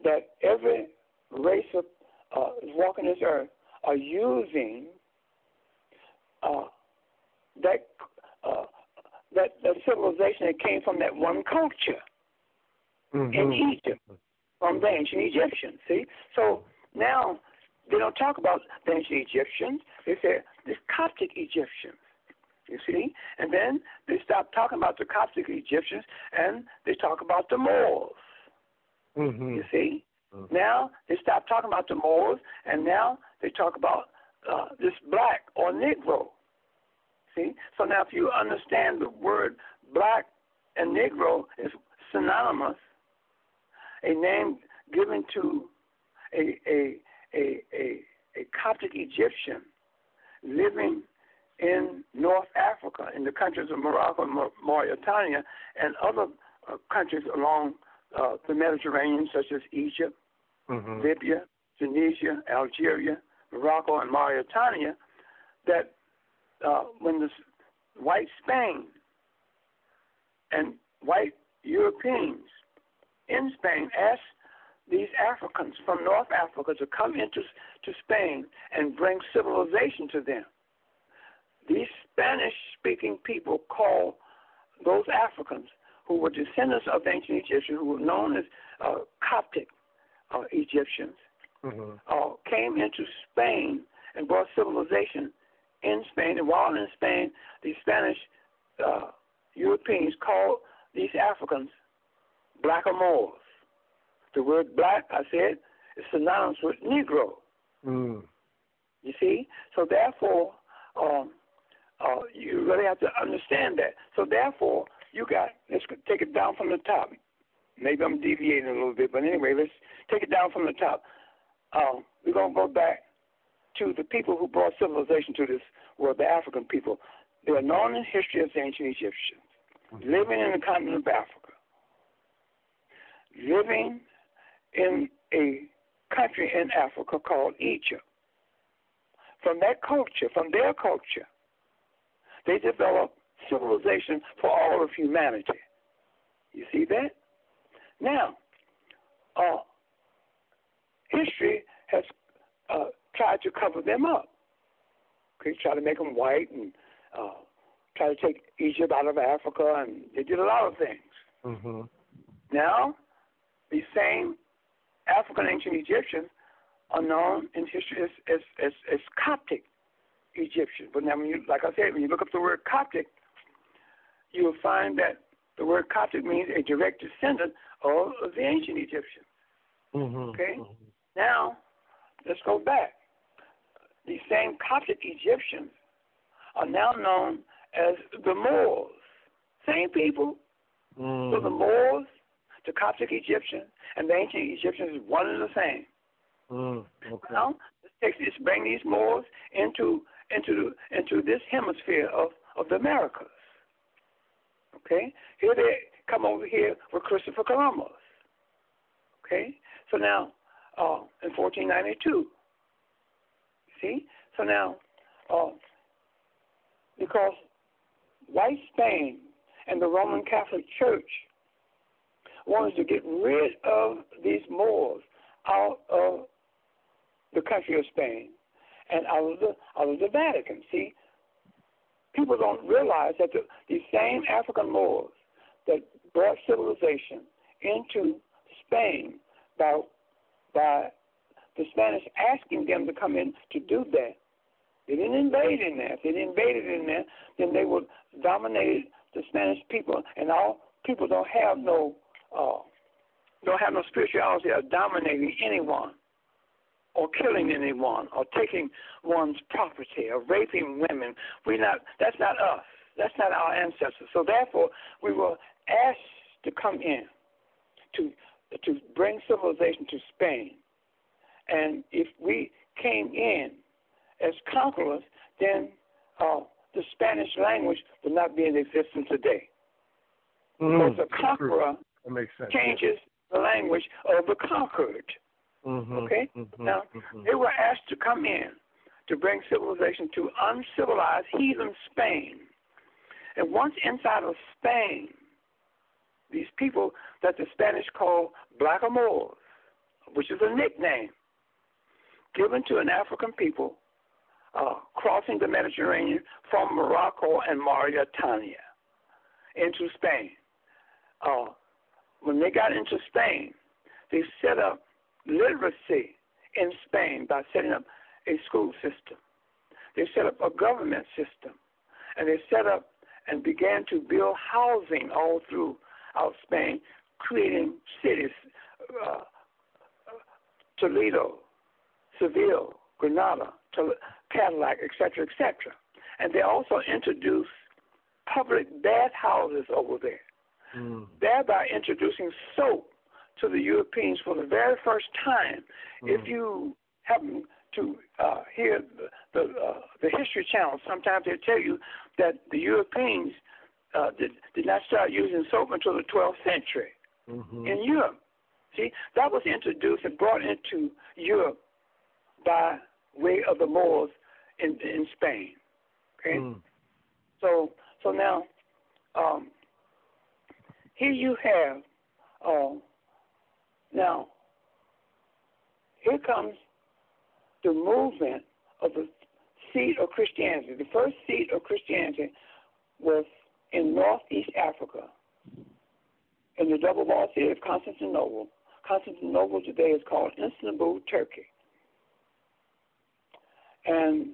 Speaker 2: that every race of uh, walking this earth are using uh, that uh, that that civilization that came from that one culture in
Speaker 1: Mhm.
Speaker 2: Egypt from the ancient Egyptians. See, so now they don't talk about the ancient Egyptians. They say the Coptic Egyptians. You see, and then they stop talking about the Coptic Egyptians and they talk about the Moors.
Speaker 1: Mhm.
Speaker 2: You see,
Speaker 1: Mhm.
Speaker 2: now they stop talking about the Moors and now they talk about uh, this black or Negro. See, so now if you understand the word black and Negro is synonymous, a name given to a a a a, a Coptic Egyptian living in North Africa, in the countries of Morocco and Mauritania, and other uh, countries along uh, the Mediterranean, such as Egypt,
Speaker 1: Mhm.
Speaker 2: Libya, Tunisia, Algeria, Morocco, and Mauritania, that uh, when the white Spain and white Europeans in Spain asked these Africans from North Africa to come into to Spain and bring civilization to them. These Spanish speaking people call those Africans who were descendants of ancient Egyptians, who were known as uh, Coptic uh, Egyptians,
Speaker 1: Mhm.
Speaker 2: uh, came into Spain and brought civilization in Spain, and while in Spain, the Spanish uh, Europeans called these Africans black Moors. The word black, I said, is synonymous with Negro.
Speaker 1: Mm.
Speaker 2: You see? So therefore, um, uh, you really have to understand that. So therefore, you got, let's take it down from the top. Maybe I'm deviating a little bit, but anyway, let's take it down from the top. Um, we're going to go back to the people who brought civilization to this world, the African people. They are known in history as ancient Egyptians, living in the continent of Africa, living in a country in Africa called Egypt. From that culture, from their culture, they developed civilization for all of humanity. You see that? Now, uh, history has uh, tried to cover them up. Okay, try to make them white and uh, try to take Egypt out of Africa, and they did a lot of things.
Speaker 1: Mm-hmm.
Speaker 2: Now, these same African ancient Egyptians are known in history as, as, as, as Coptic Egyptians. But now, when you, like I said, when you look up the word Coptic, you'll find that the word Coptic means a direct descendant of, of the ancient Egyptians.
Speaker 1: Mm-hmm.
Speaker 2: Okay?
Speaker 1: Mm-hmm.
Speaker 2: Now, let's go back. These same Coptic Egyptians are now known as the Moors. Same people.
Speaker 1: Mm.
Speaker 2: So the Moors, the Coptic Egyptians, and the ancient Egyptians is one and the same.
Speaker 1: Mm. Okay.
Speaker 2: Now, let's, take, let's bring these Moors into into into this hemisphere of, of the Americas. Okay? Here they come over here with Christopher Columbus. Okay? So now, uh, in 1492, see? So now, uh, because white Spain and the Roman Catholic Church wanted to get rid of these Moors out of the country of Spain and out of the out of the Vatican. See, people don't realize that the, these same African Moors that brought civilization into Spain by by the Spanish asking them to come in to do that. They didn't invade in there. If they invaded in there, then they would dominate the Spanish people, and all people don't have no uh, don't have no spirituality of dominating anyone or killing anyone or taking one's property or raping women. We not that's not us. That's not our ancestors. So therefore we were asked to come in to to bring civilization to Spain. And if we came in as conquerors, then uh, the Spanish language would not be in existence today.
Speaker 1: Mm,
Speaker 2: because the conqueror changes the language of the conquered.
Speaker 1: Mm-hmm,
Speaker 2: okay?
Speaker 1: Mm-hmm,
Speaker 2: now,
Speaker 1: mm-hmm.
Speaker 2: they were asked to come in to bring civilization to uncivilized heathen Spain. And once inside of Spain, these people that the Spanish call blackamoors, which is a nickname given to an African people uh, crossing the Mediterranean from Morocco and Mauritania into Spain. Uh, when they got into Spain, they set up literacy in Spain by setting up a school system. They set up a government system, and they set up and began to build housing all throughout Spain, creating cities, uh, Toledo, Seville, Granada, Cadillac, etc., etc. And they also introduced public bathhouses over there,
Speaker 1: mm.
Speaker 2: thereby introducing soap to the Europeans for the very first time.
Speaker 1: Mm.
Speaker 2: If you happen to uh, hear the the, uh, the History Channel, sometimes they tell you that the Europeans uh, did, did not start using soap until the 12th century
Speaker 1: mm-hmm.
Speaker 2: in Europe. See, that was introduced and brought into Europe by way of the Moors in in Spain. Okay,
Speaker 1: mm.
Speaker 2: so so now um, here you have uh, now, here comes the movement of the seat of Christianity. The first seat of Christianity was in northeast Africa, in the double walled city of Constantinople. Constantinople today is called Istanbul, Turkey. And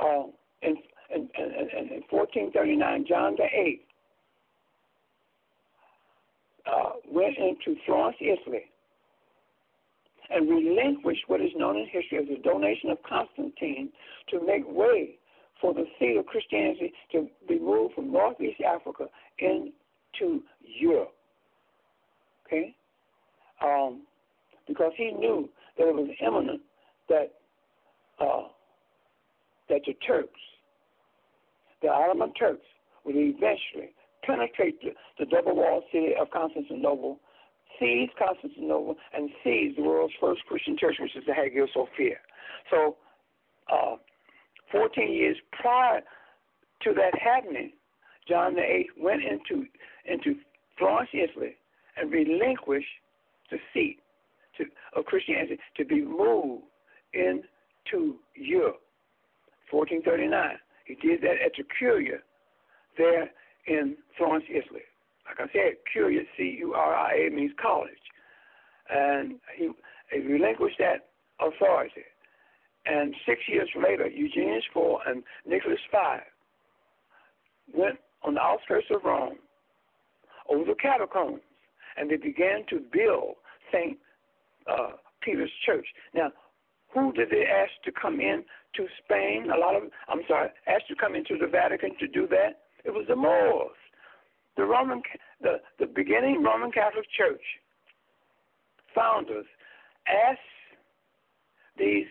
Speaker 2: uh, in, in, in, in 1439, John the Eighth uh, went into Florence, Italy, and relinquished what is known in history as the donation of Constantine to make way for the seed of Christianity to be moved from Northeast Africa into Europe. Okay? Um, because he knew that it was imminent that uh, that the Turks, the Ottoman Turks, would eventually penetrate the, the double walled city of Constantinople, seize Constantinople, and seize the world's first Christian church, which is the Hagia Sophia. So, uh, 14 years prior to that happening, John the Eighth went into into Florence, Italy, and relinquished the seat to, of Christianity to be moved into Europe. 1439. He did that at the Curia there in Florence, Italy. Like I said, Curia, C U R I A, means college. And he, he relinquished that authority. And six years later, Eugenius IV and Nicholas V went on the outskirts of Rome over the catacombs, and they began to build St. Uh, Peter's Church. Now, who did they ask to come in to Spain? A lot of, I'm sorry, asked to come into the Vatican to do that? It was the Moors. The Roman, the, the beginning Roman Catholic Church founders asked these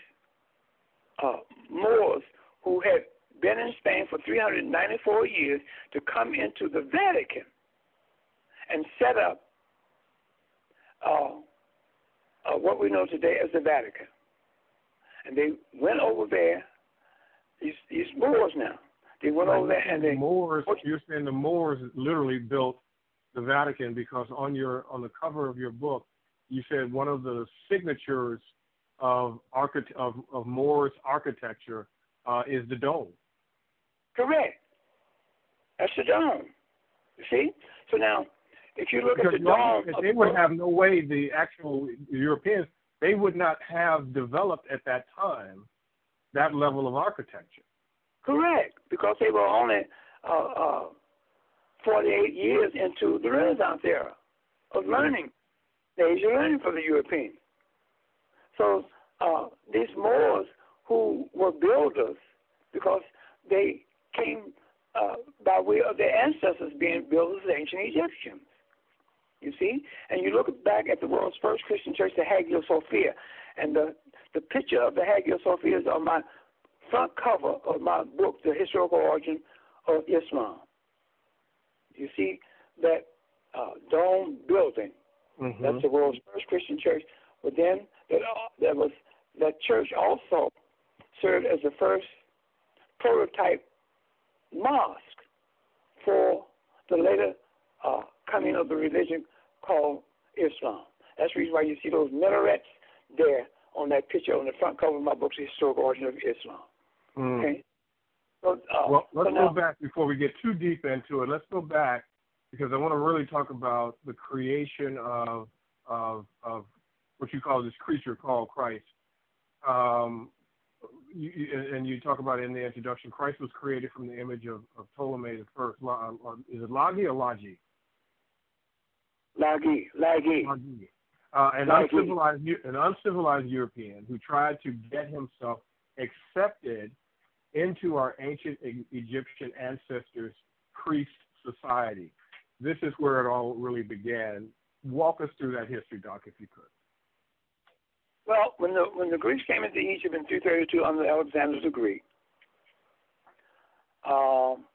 Speaker 2: uh, Moors who had been in Spain for 394 years to come into the Vatican and set up uh, uh, what we know today as the Vatican. And they went over there, these, these Moors now, they went over there and they
Speaker 1: Moors. You're saying the Moors literally built the Vatican because on your on the cover of your book, you said one of the signatures of architect of, of Moors architecture uh, is the dome.
Speaker 2: Correct. That's the dome. You see? So now, if you look
Speaker 1: because
Speaker 2: at the dome,
Speaker 1: they would have no way. The actual Europeans, they would not have developed at that time that level of architecture.
Speaker 2: Correct, because they were only uh, uh, 48 years into the Renaissance era of learning, the age of learning for the Europeans. So uh, these Moors who were builders, because they came uh, by way of their ancestors being builders, the ancient Egyptians. You see, and you look back at the world's first Christian church, the Hagia Sophia, and the the picture of the Hagia Sophia is on my front cover of my book, The Historical Origin of Islam. You see that uh, dome building.
Speaker 1: Mm-hmm.
Speaker 2: That's the world's first Christian church. But then that, that was that church also served as the first prototype mosque for the later uh, coming of the religion called Islam. That's the reason why you see those minarets there on that picture on the front cover of my book, The Historical Origin of Islam.
Speaker 1: Mm.
Speaker 2: Okay. So, uh,
Speaker 1: well, let's
Speaker 2: so now,
Speaker 1: go back before we get too deep into it. Let's go back because I want to really talk about the creation of of of what you call this creature called Christ. Um, you, and you talk about in the introduction, Christ was created from the image of, of Ptolemy the first. Uh, is it Lagi or Lagi?
Speaker 2: Lagi, Lagi.
Speaker 1: Lagi. Uh, an
Speaker 2: Lagi.
Speaker 1: uncivilized an uncivilized European who tried to get himself accepted into our ancient Egyptian ancestors' priest society. This is where it all really began. Walk us through that history, Doc, if you could.
Speaker 2: Well, when the when the Greeks came into Egypt in 332 under Alexander the Great, um,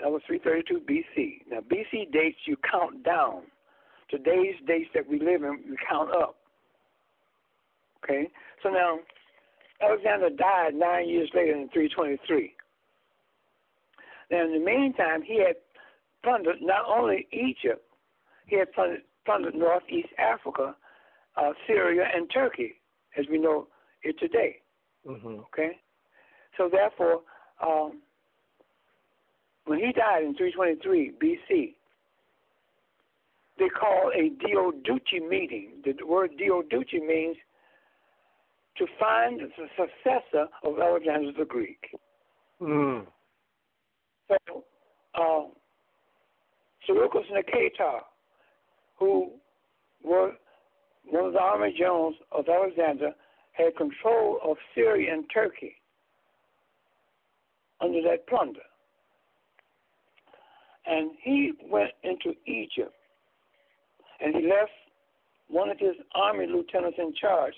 Speaker 2: that was 332 BC. Now BC dates you count down. Today's dates that we live in, we count up. Okay, so now Alexander died nine years later in 323. Now, in the meantime, he had plundered not only Egypt, he had plundered, plundered northeast Africa, uh, Syria, and Turkey, as we know it today.
Speaker 1: Mm-hmm.
Speaker 2: Okay? So, therefore, um, when he died in 323 BC, they called a Diadochi meeting. The word Diadochi means to find the successor of Alexander the Greek.
Speaker 1: Mm.
Speaker 2: So, uh, Seleucus Nicator, who were one of the army generals of Alexander, had control of Syria and Turkey under that plunder. And he went into Egypt and he left one of his army lieutenants in charge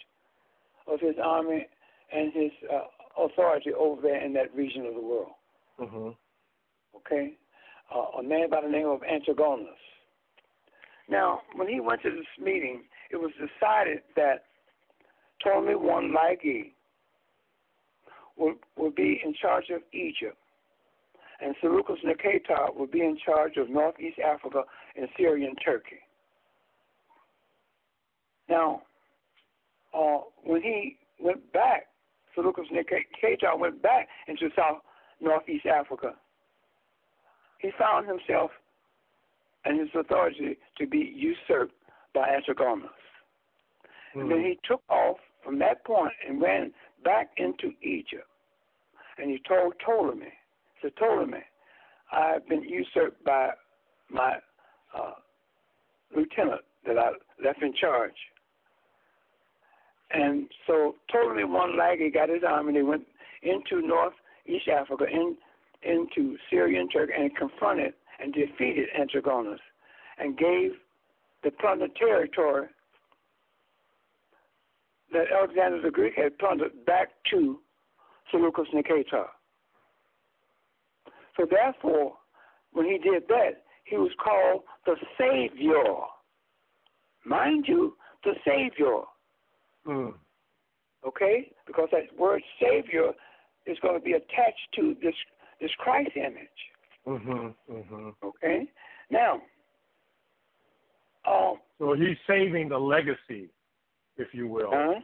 Speaker 2: of his army and his uh, authority over there in that region of the world.
Speaker 1: Mm-hmm.
Speaker 2: Okay? Uh, a man by the name of Antigonus. Now, when he went to this meeting, it was decided that Ptolemy I Lagi would, would be in charge of Egypt, and Seleucus Nicator would be in charge of northeast Africa and Syria and Turkey. Now, uh, when he went back, Seleucus Nicator went back into South Northeast Africa. He found himself and his authority to be usurped by Antigonus. Mm-hmm. And then he took off from that point and ran back into Egypt. And he told Ptolemy, he said, Ptolemy, I've been usurped by my uh, lieutenant that I left in charge. And so Ptolemy one Lagi, he got his arm and he went into northeast Africa, in, into Syria and Turkey, and confronted and defeated Antigonus and gave the plundered territory that Alexander the Greek had plundered back to Seleucus Nicator. So therefore, when he did that, he was called the Savior. Mind you, the Savior.
Speaker 1: Mm.
Speaker 2: Okay? Because that word Savior is going to be attached to this this Christ image.
Speaker 1: Mm-hmm, mm-hmm.
Speaker 2: Okay? Now, um,
Speaker 1: so he's saving the legacy, if you will.
Speaker 2: Uh-huh.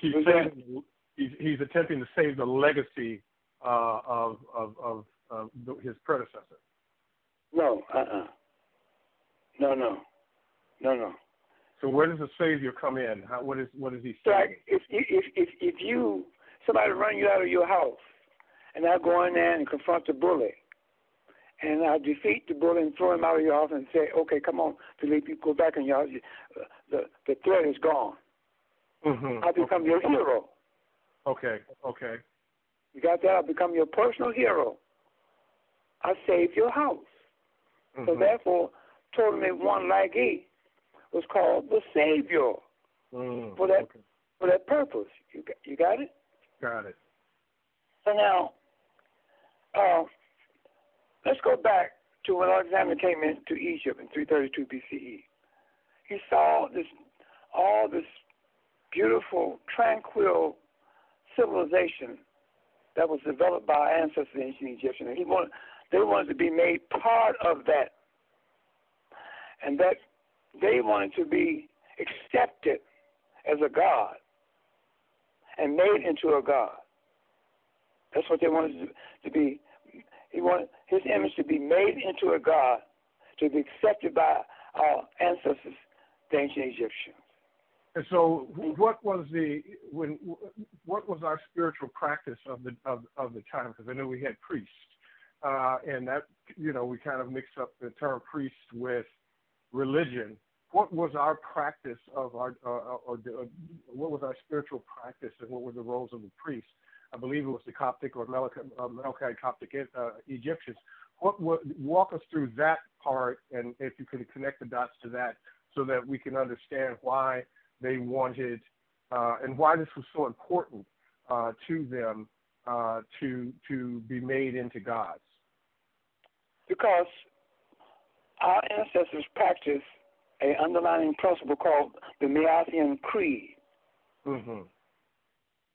Speaker 1: He's, saving, he's, he's attempting to save the legacy uh, of, of, of, of his predecessor.
Speaker 2: No, uh-uh. No, no. No, no.
Speaker 1: So where does the Savior come in? How, what is what is he saying?
Speaker 2: Like if if if if you somebody run you out of your house, and I go in there and confront the bully, and I defeat the bully and throw him out of your house and say, okay, come on, Philippe, you go back in your house. The the threat is gone.
Speaker 1: Mm-hmm.
Speaker 2: I become
Speaker 1: okay.
Speaker 2: your hero.
Speaker 1: Okay. Okay.
Speaker 2: You got that? I become your personal hero. I save your house.
Speaker 1: Mm-hmm.
Speaker 2: So therefore, Ptolemy one Lagi he was called the Savior
Speaker 1: mm,
Speaker 2: for that
Speaker 1: okay.
Speaker 2: for that purpose. You got, you got it?
Speaker 1: Got it.
Speaker 2: So now, uh, let's go back to when Alexander came into Egypt in 332 BCE. He saw this all this beautiful, tranquil civilization that was developed by our ancestors, the ancient Egyptians. And he wanted, they wanted to be made part of that, and that they wanted to be accepted as a god and made into a god. That's what they wanted to be. He wanted his image to be made into a god, to be accepted by our ancestors, the ancient Egyptians.
Speaker 1: And so, what was the when? What was our spiritual practice of the of of the time? Because I know we had priests, uh, and that you know we kind of mix up the term priest with religion what was our practice of our, uh, uh or uh, what was our spiritual practice, and what were the roles of the priests? I believe it was the Coptic or Melkite, uh, Coptic uh, Egyptians. What, what walk us through that part, and if you could connect the dots to that, so that we can understand why they wanted uh, and why this was so important uh, to them uh, to to be made into gods.
Speaker 2: Because our ancestors practiced a underlying principle called the Miafian Creed,
Speaker 1: mm-hmm.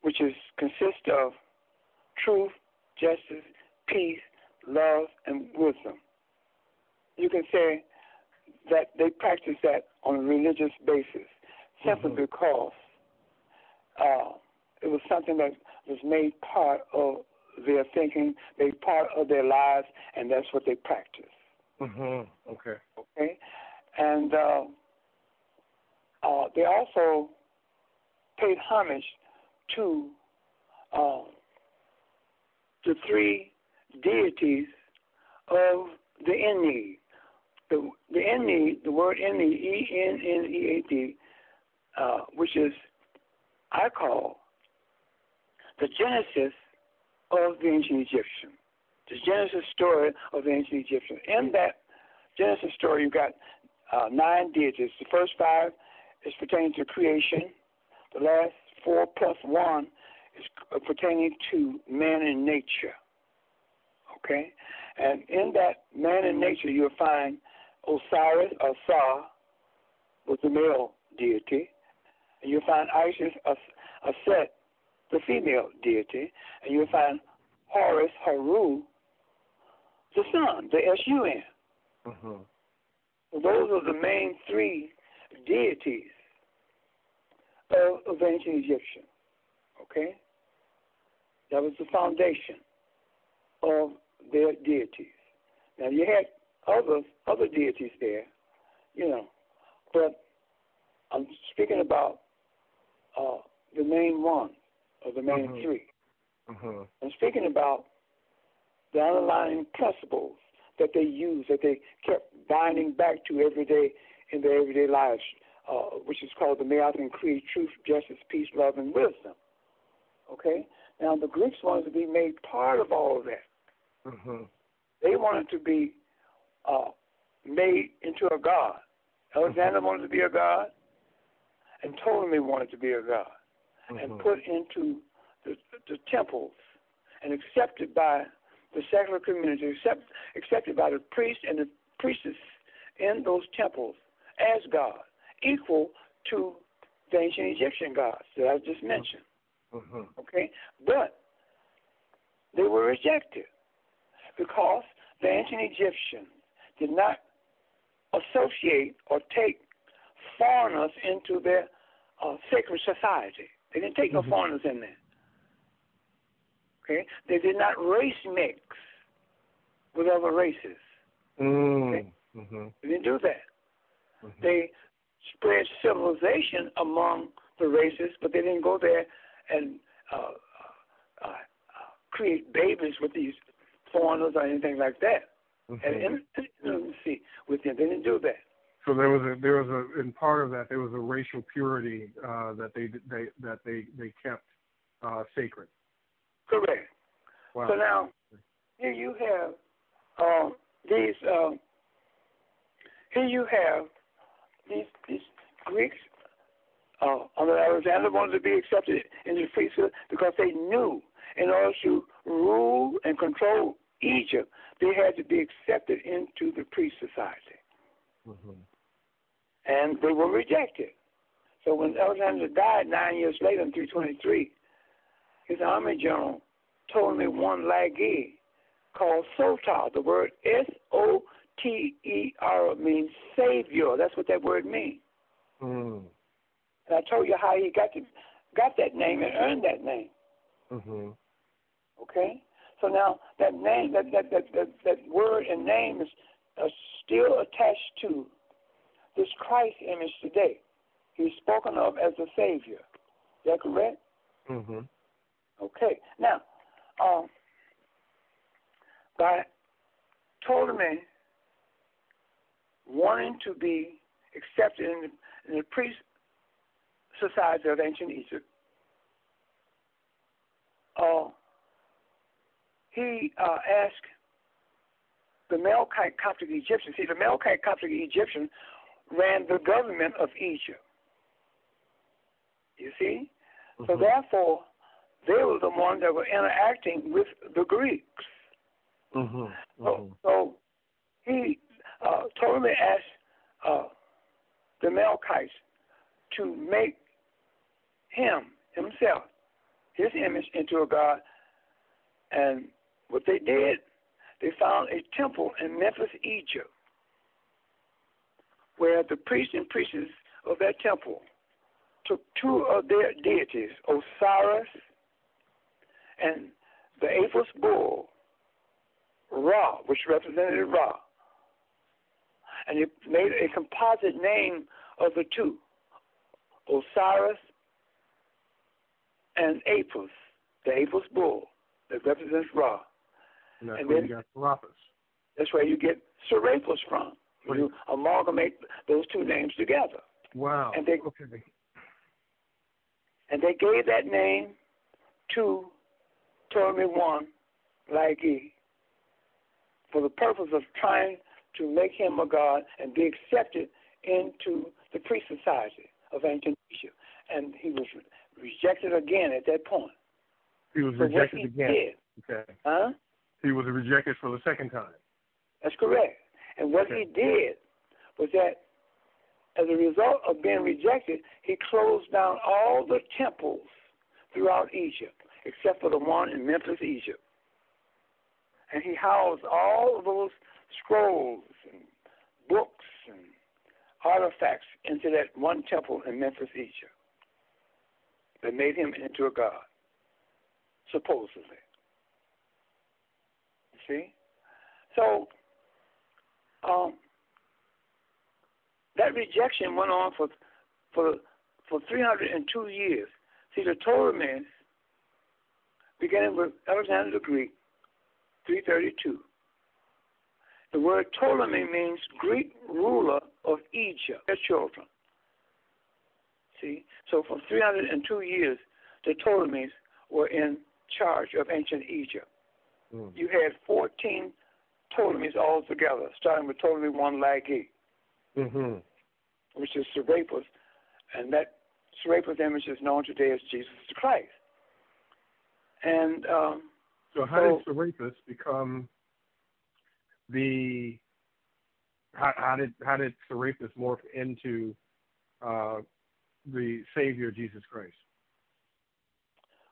Speaker 2: which is consists of truth, justice, peace, love, and wisdom. You can say that they practice that on a religious basis simply mm-hmm. because uh, it was something that was made part of their thinking, made part of their lives, and that's what they practice.
Speaker 1: Mm-hmm. Okay.
Speaker 2: Okay and uh, uh, they also paid homage to uh, the three deities of the Ennead. The the the word Ennead, E N N E A D, uh, which is I call the genesis of the ancient Egyptian. The Genesis story of the ancient Egyptian. In that Genesis story, you've got uh, nine digits. The first five is pertaining to creation. The last four plus one is pertaining to man and nature. Okay? And in that man and nature, you'll find Osiris, Asa, was the male deity. And you'll find Isis, Aset, the female deity. And you'll find Horus, Haru, the sun, the S-U-N. Mm-hmm. Those are the main three deities of, of ancient Egyptian. Okay? That was the foundation of their deities. Now you had other other deities there, you know, but I'm speaking about uh, the main one or the main mm-hmm. 3 i I'm speaking about the underlying principles that they use, that they kept binding back to every day in their everyday lives, uh, which is called the Me'atin Creed, truth, justice, peace, love, and wisdom. Okay? Now, the Greeks wanted to be made part of all of that. Mm-hmm. They wanted to be uh, made into a god. Alexander mm-hmm. wanted to be a god, and Ptolemy wanted to be a god, mm-hmm. and put into the, the temples and accepted by the secular community, accept, accepted by the priests and the priestess in those temples as God, equal to the ancient Egyptian gods that I just mentioned. Mm-hmm. Okay? But they were rejected because the ancient Egyptians did not associate or take foreigners into their uh, sacred society. They didn't take mm-hmm. no foreigners in there. Okay? They did not race mix with other races.
Speaker 1: Mm. Okay? Mm-hmm.
Speaker 2: They didn't do that. Mm-hmm. They spread civilization among the races, but they didn't go there and uh, uh, uh, create babies with these foreigners or anything like that. Mm-hmm. And intimacy with them, they didn't do that.
Speaker 1: So there was a there was a in part of that there was a racial purity uh, that they they that they they kept uh, sacred.
Speaker 2: Correct. Wow. So now, here you have um, these. Um, here you have these these Greeks. Uh, Alexander wanted to be accepted into the priesthood because they knew in order to rule and control Egypt, they had to be accepted into the priest society. Mm-hmm. And they were rejected. So when Alexander died nine years later in 323, his army general Ptolemy one Lagi called Soter. The word S O T E R means savior. That's what that word means. Mm. And I told you how he got to, got that name and earned that name. Mm-hmm. Okay. So now that name, that that that that, that word and name is uh, still attached to this Christ image today. He's spoken of as a savior. Is that correct?
Speaker 1: Mm-hmm.
Speaker 2: Okay. Now, um, by Ptolemy wanting to be accepted in the, in the priest society of ancient Egypt, uh, he uh, asked the Melkite Coptic Egyptian. See, the Melkite Coptic Egyptian ran the government of Egypt. You see? Mm-hmm. So therefore, they were the ones that were interacting with the Greeks.
Speaker 1: Mm-hmm. Mm-hmm.
Speaker 2: So, so, he uh, Ptolemy asked uh, the Melkites to make him himself, his image, into a god. And what they did, they found a temple in Memphis, Egypt, where the priests and priestesses of that temple took two of their deities, Osiris and the Apis bull, Ra, which represented Ra. And he made a composite name of the two, Osiris and Apis, the Apis bull that represents Ra.
Speaker 1: And that's and then, you got Serapis.
Speaker 2: That's where you get Serapis from. When you amalgamate those two names together.
Speaker 1: Wow.
Speaker 2: And they
Speaker 1: okay.
Speaker 2: and they gave that name to Ptolemy one Lagi for the purpose of trying to make him a god and be accepted into the priest society of ancient Egypt. And he was rejected again at that point.
Speaker 1: He was
Speaker 2: so
Speaker 1: rejected
Speaker 2: he
Speaker 1: again.
Speaker 2: Did,
Speaker 1: okay.
Speaker 2: Huh?
Speaker 1: He was rejected for the second time.
Speaker 2: That's correct. And what
Speaker 1: okay.
Speaker 2: he did was that as a result of being rejected, he closed down all the temples throughout Egypt, except for the one in Memphis, Egypt. And he housed all of those scrolls and books and artifacts into that one temple in Memphis, Egypt. That made him into a god, supposedly. See? So, um, that rejection went on for for for 302 years. See, the Ptolemies, beginning with Alexander the Greek, 332. The word Ptolemy means Greek ruler of Egypt, their children. See, so for 302 years, the Ptolemies were in charge of ancient Egypt.
Speaker 1: Mm.
Speaker 2: You had 14 Ptolemies all together, starting with Ptolemy one Lagi,
Speaker 1: mm-hmm.
Speaker 2: which is Serapis, and that Serapis image is known today as Jesus Christ. And um,
Speaker 1: so, how
Speaker 2: so,
Speaker 1: did Serapis become the? How, how did how did Serapis morph into uh, the Savior Jesus Christ?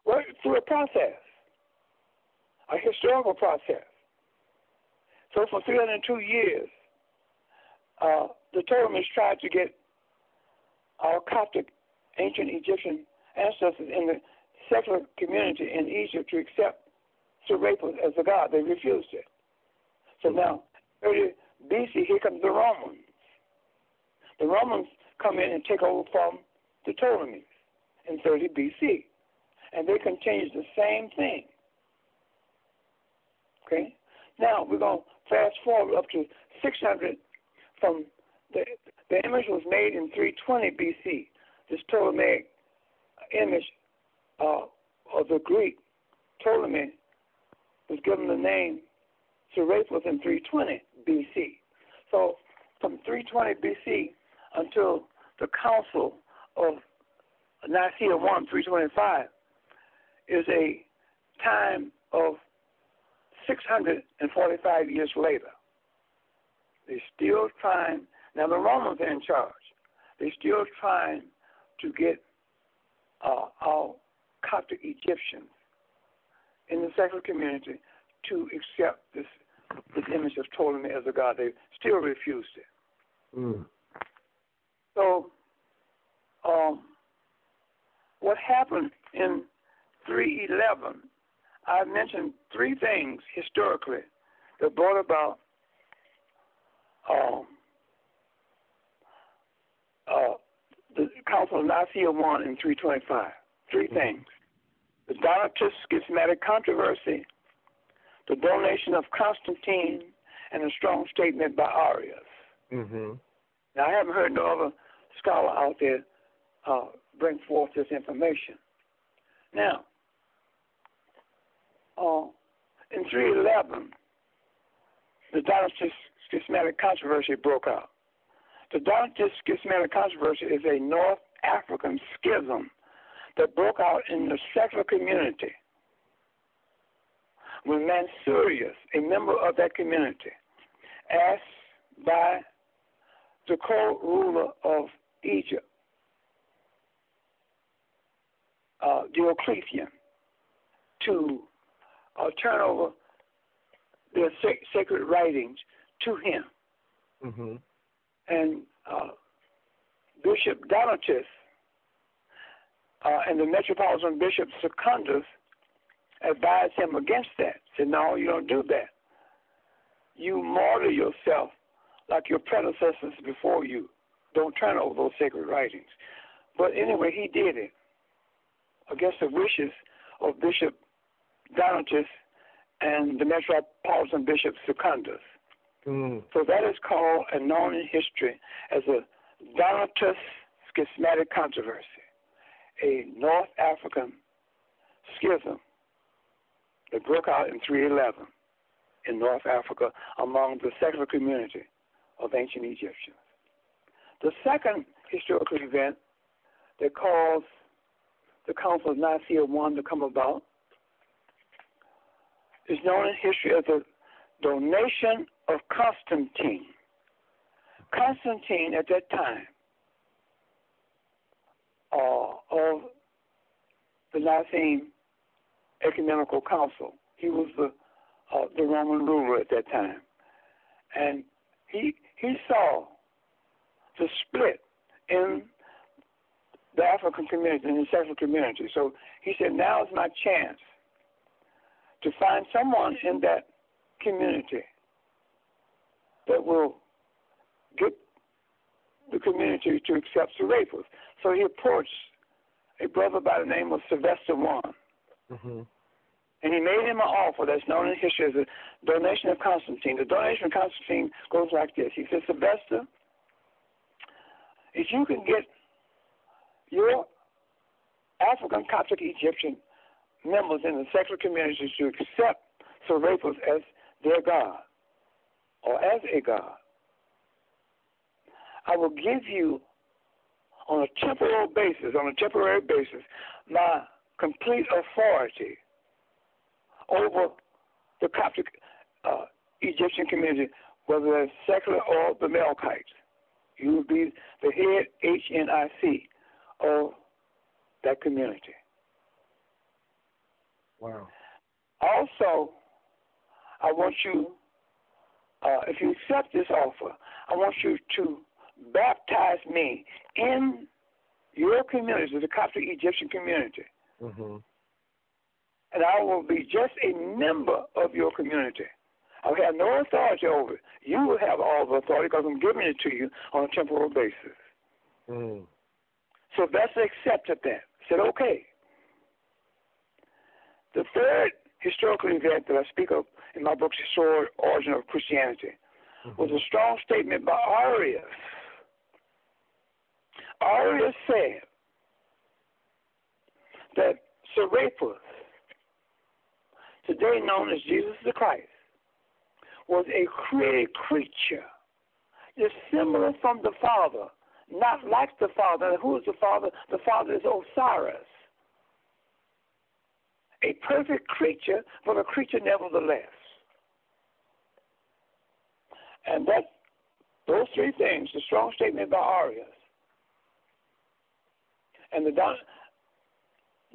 Speaker 2: Well, through a process, a historical process. So for 302 years, uh, the Ptolemies tried to get our Coptic ancient Egyptian ancestors in the secular community in Egypt to accept Serapis as a god. They refused it. So mm-hmm. now, 30 BC, here comes the Romans. The Romans come in and take over from the Ptolemies in 30 BC. And they continue the same thing. Okay? Now, we're going to fast forward up to 600 from the, the image was made in 320 BC. This Ptolemaic image uh, of the Greek Ptolemy was given the name Serapis in 320 BC. So from 320 BC until the Council of Nicaea 1, 325, is a time of 645 years later. They're still trying, now the Romans are in charge. They're still trying to get uh, our Coptic Egyptians in the secular community to accept this this image of Ptolemy as a god. They still refused it.
Speaker 1: Mm.
Speaker 2: So, um, what happened in 311, I mentioned three things historically that brought about um, uh, the Council of Nicaea 1 in 325. Three
Speaker 1: Mm-hmm.
Speaker 2: things. The Donatist schismatic controversy, the donation of Constantine, and a strong statement by Arius.
Speaker 1: Mm-hmm.
Speaker 2: Now, I haven't heard no other scholar out there uh, bring forth this information. Now, uh, in 311, the Donatist schismatic controversy broke out. The Donatist schismatic controversy is a North African schism that broke out in the secular community when Mensurius, a member of that community, asked by the co-ruler of Egypt, uh, Diocletian, to uh, turn over their sac- sacred writings to him.
Speaker 1: Mm-hmm.
Speaker 2: And uh, Bishop Donatus uh, and the Metropolitan Bishop Secundus advised him against that. Said, no, you don't do that. You martyr yourself like your predecessors before you. Don't turn over those sacred writings. But anyway, he did it against the wishes of Bishop Donatus and the Metropolitan Bishop Secundus.
Speaker 1: Mm.
Speaker 2: So that is called and known in history as a Donatist schismatic controversy, a North African schism that broke out in 311 in North Africa among the secular community of ancient Egyptians. The second historical event that caused the Council of Nicaea I to come about is known in history as the donation of Constantine. Constantine at that time uh, of the Nicene Ecumenical Council. He was the uh, the Roman ruler at that time, and he he saw the split in the African community and the secular community. So he said, "Now is my chance to find someone in that community that will get the community to accept Serapis. So he approached a brother by the name of Sylvester One.
Speaker 1: Mm-hmm.
Speaker 2: And he made him an offer that's known in history as a donation of Constantine. The donation of Constantine goes like this. He said, Sylvester, if you can get your African Coptic Egyptian members in the secular communities to accept Serapis as their God or as a God, I will give you on a temporal basis, on a temporary basis, my complete authority over the Coptic uh, Egyptian community, whether it's secular or the Melkites. You will be the head HNIC of that community.
Speaker 1: Wow.
Speaker 2: Also, I want you, uh, if you accept this offer, I want you to baptize me in your community, the Coptic Egyptian community.
Speaker 1: Mm-hmm.
Speaker 2: And I will be just a member of your community. I will have no authority over it. You will have all the authority because I'm giving it to you on a temporal basis.
Speaker 1: Mm.
Speaker 2: Sylvester accepted that. Said, okay. The third historical event that I speak of in my book, Historic Origin of Christianity, mm-hmm. was a strong statement by Arius Arius said that Serapis, today known as Jesus the Christ, was a created creature, dissimilar from the Father, not like the Father. who is the Father? The Father is Osiris. A perfect creature, but a creature nevertheless. And that those three things, the strong statement by Arius, and the don-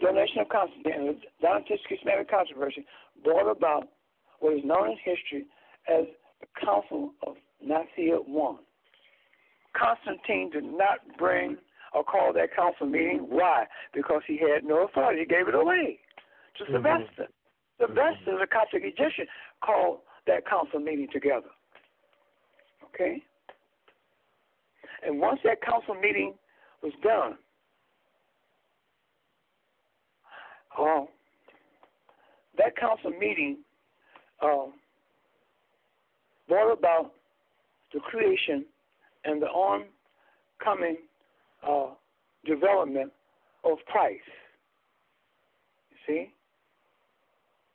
Speaker 2: donation of Constantine and the Donatist schismatic controversy brought about what is known in history as the Council of Nicaea I. Constantine did not bring or call that council meeting. Why? Because he had no authority. He gave it away to mm-hmm. Sylvester. Sylvester, mm-hmm. the Coptic Egyptian, called that council meeting together. Okay? And once that council meeting was done, Uh, that council meeting uh, brought about the creation and the oncoming uh, development of Christ. You see?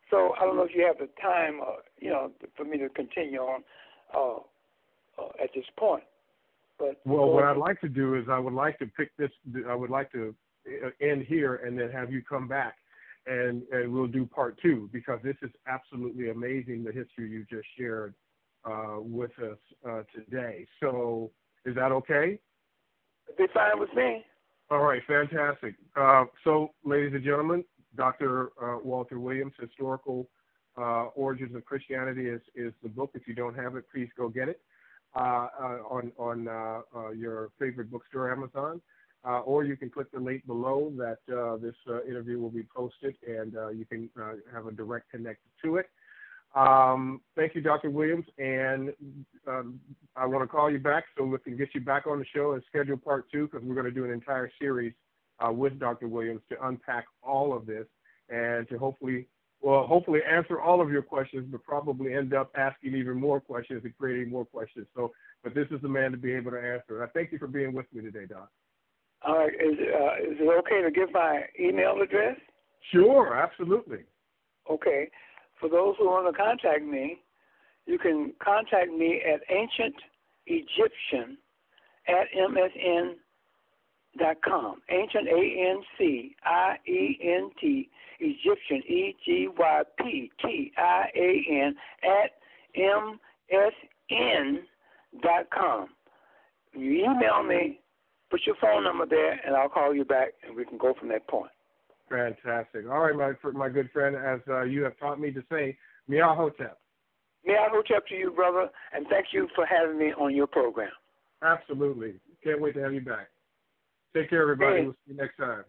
Speaker 2: So I don't know if you have the time, uh, you know, for me to continue on uh, uh, at this point. But
Speaker 1: well, what I'd like to do is I would like to pick this. I would like to uh, end here and then have you come back and, and we'll do part two because this is absolutely amazing the history you just shared uh, with us uh, today. So, is that okay?
Speaker 2: Be fine with me.
Speaker 1: All right, fantastic. Uh, so, ladies and gentlemen, Dr. Uh, Walter Williams, Historical uh, Origins of Christianity, is, is the book. If you don't have it, please go get it uh, on on your favorite bookstore, Amazon uh, or you can click the link below that uh, this uh, interview will be posted and uh, you can uh, have a direct connect to it. Um, thank you, Dr. Williams, and um, I want to call you back so we can get you back on the show and schedule part two because we're going to do an entire series uh, with Dr. Williams to unpack all of this and to hopefully will hopefully answer all of your questions, but probably end up asking even more questions and creating more questions. So, but this is the man to be able to answer. And I thank you for being with me today, Doc.
Speaker 2: All right. Is, uh, is it okay to give my email address?
Speaker 1: Sure, absolutely.
Speaker 2: Okay. For those who want to contact me, you can contact me at ancient Egyptian at msn dot com. Ancient A N C I E N T Egyptian E G Y P T I A N at M S N dot com. You email me, put your phone number there, and I'll call you back, and we can go from that point.
Speaker 1: Fantastic. All right, my my good friend, as uh, you have taught me to say, Miahotep.
Speaker 2: Miahotep to you, brother, and thank you for having me on your program.
Speaker 1: Absolutely. Can't wait to have you back. Take care, everybody. Hey. We'll see you next time.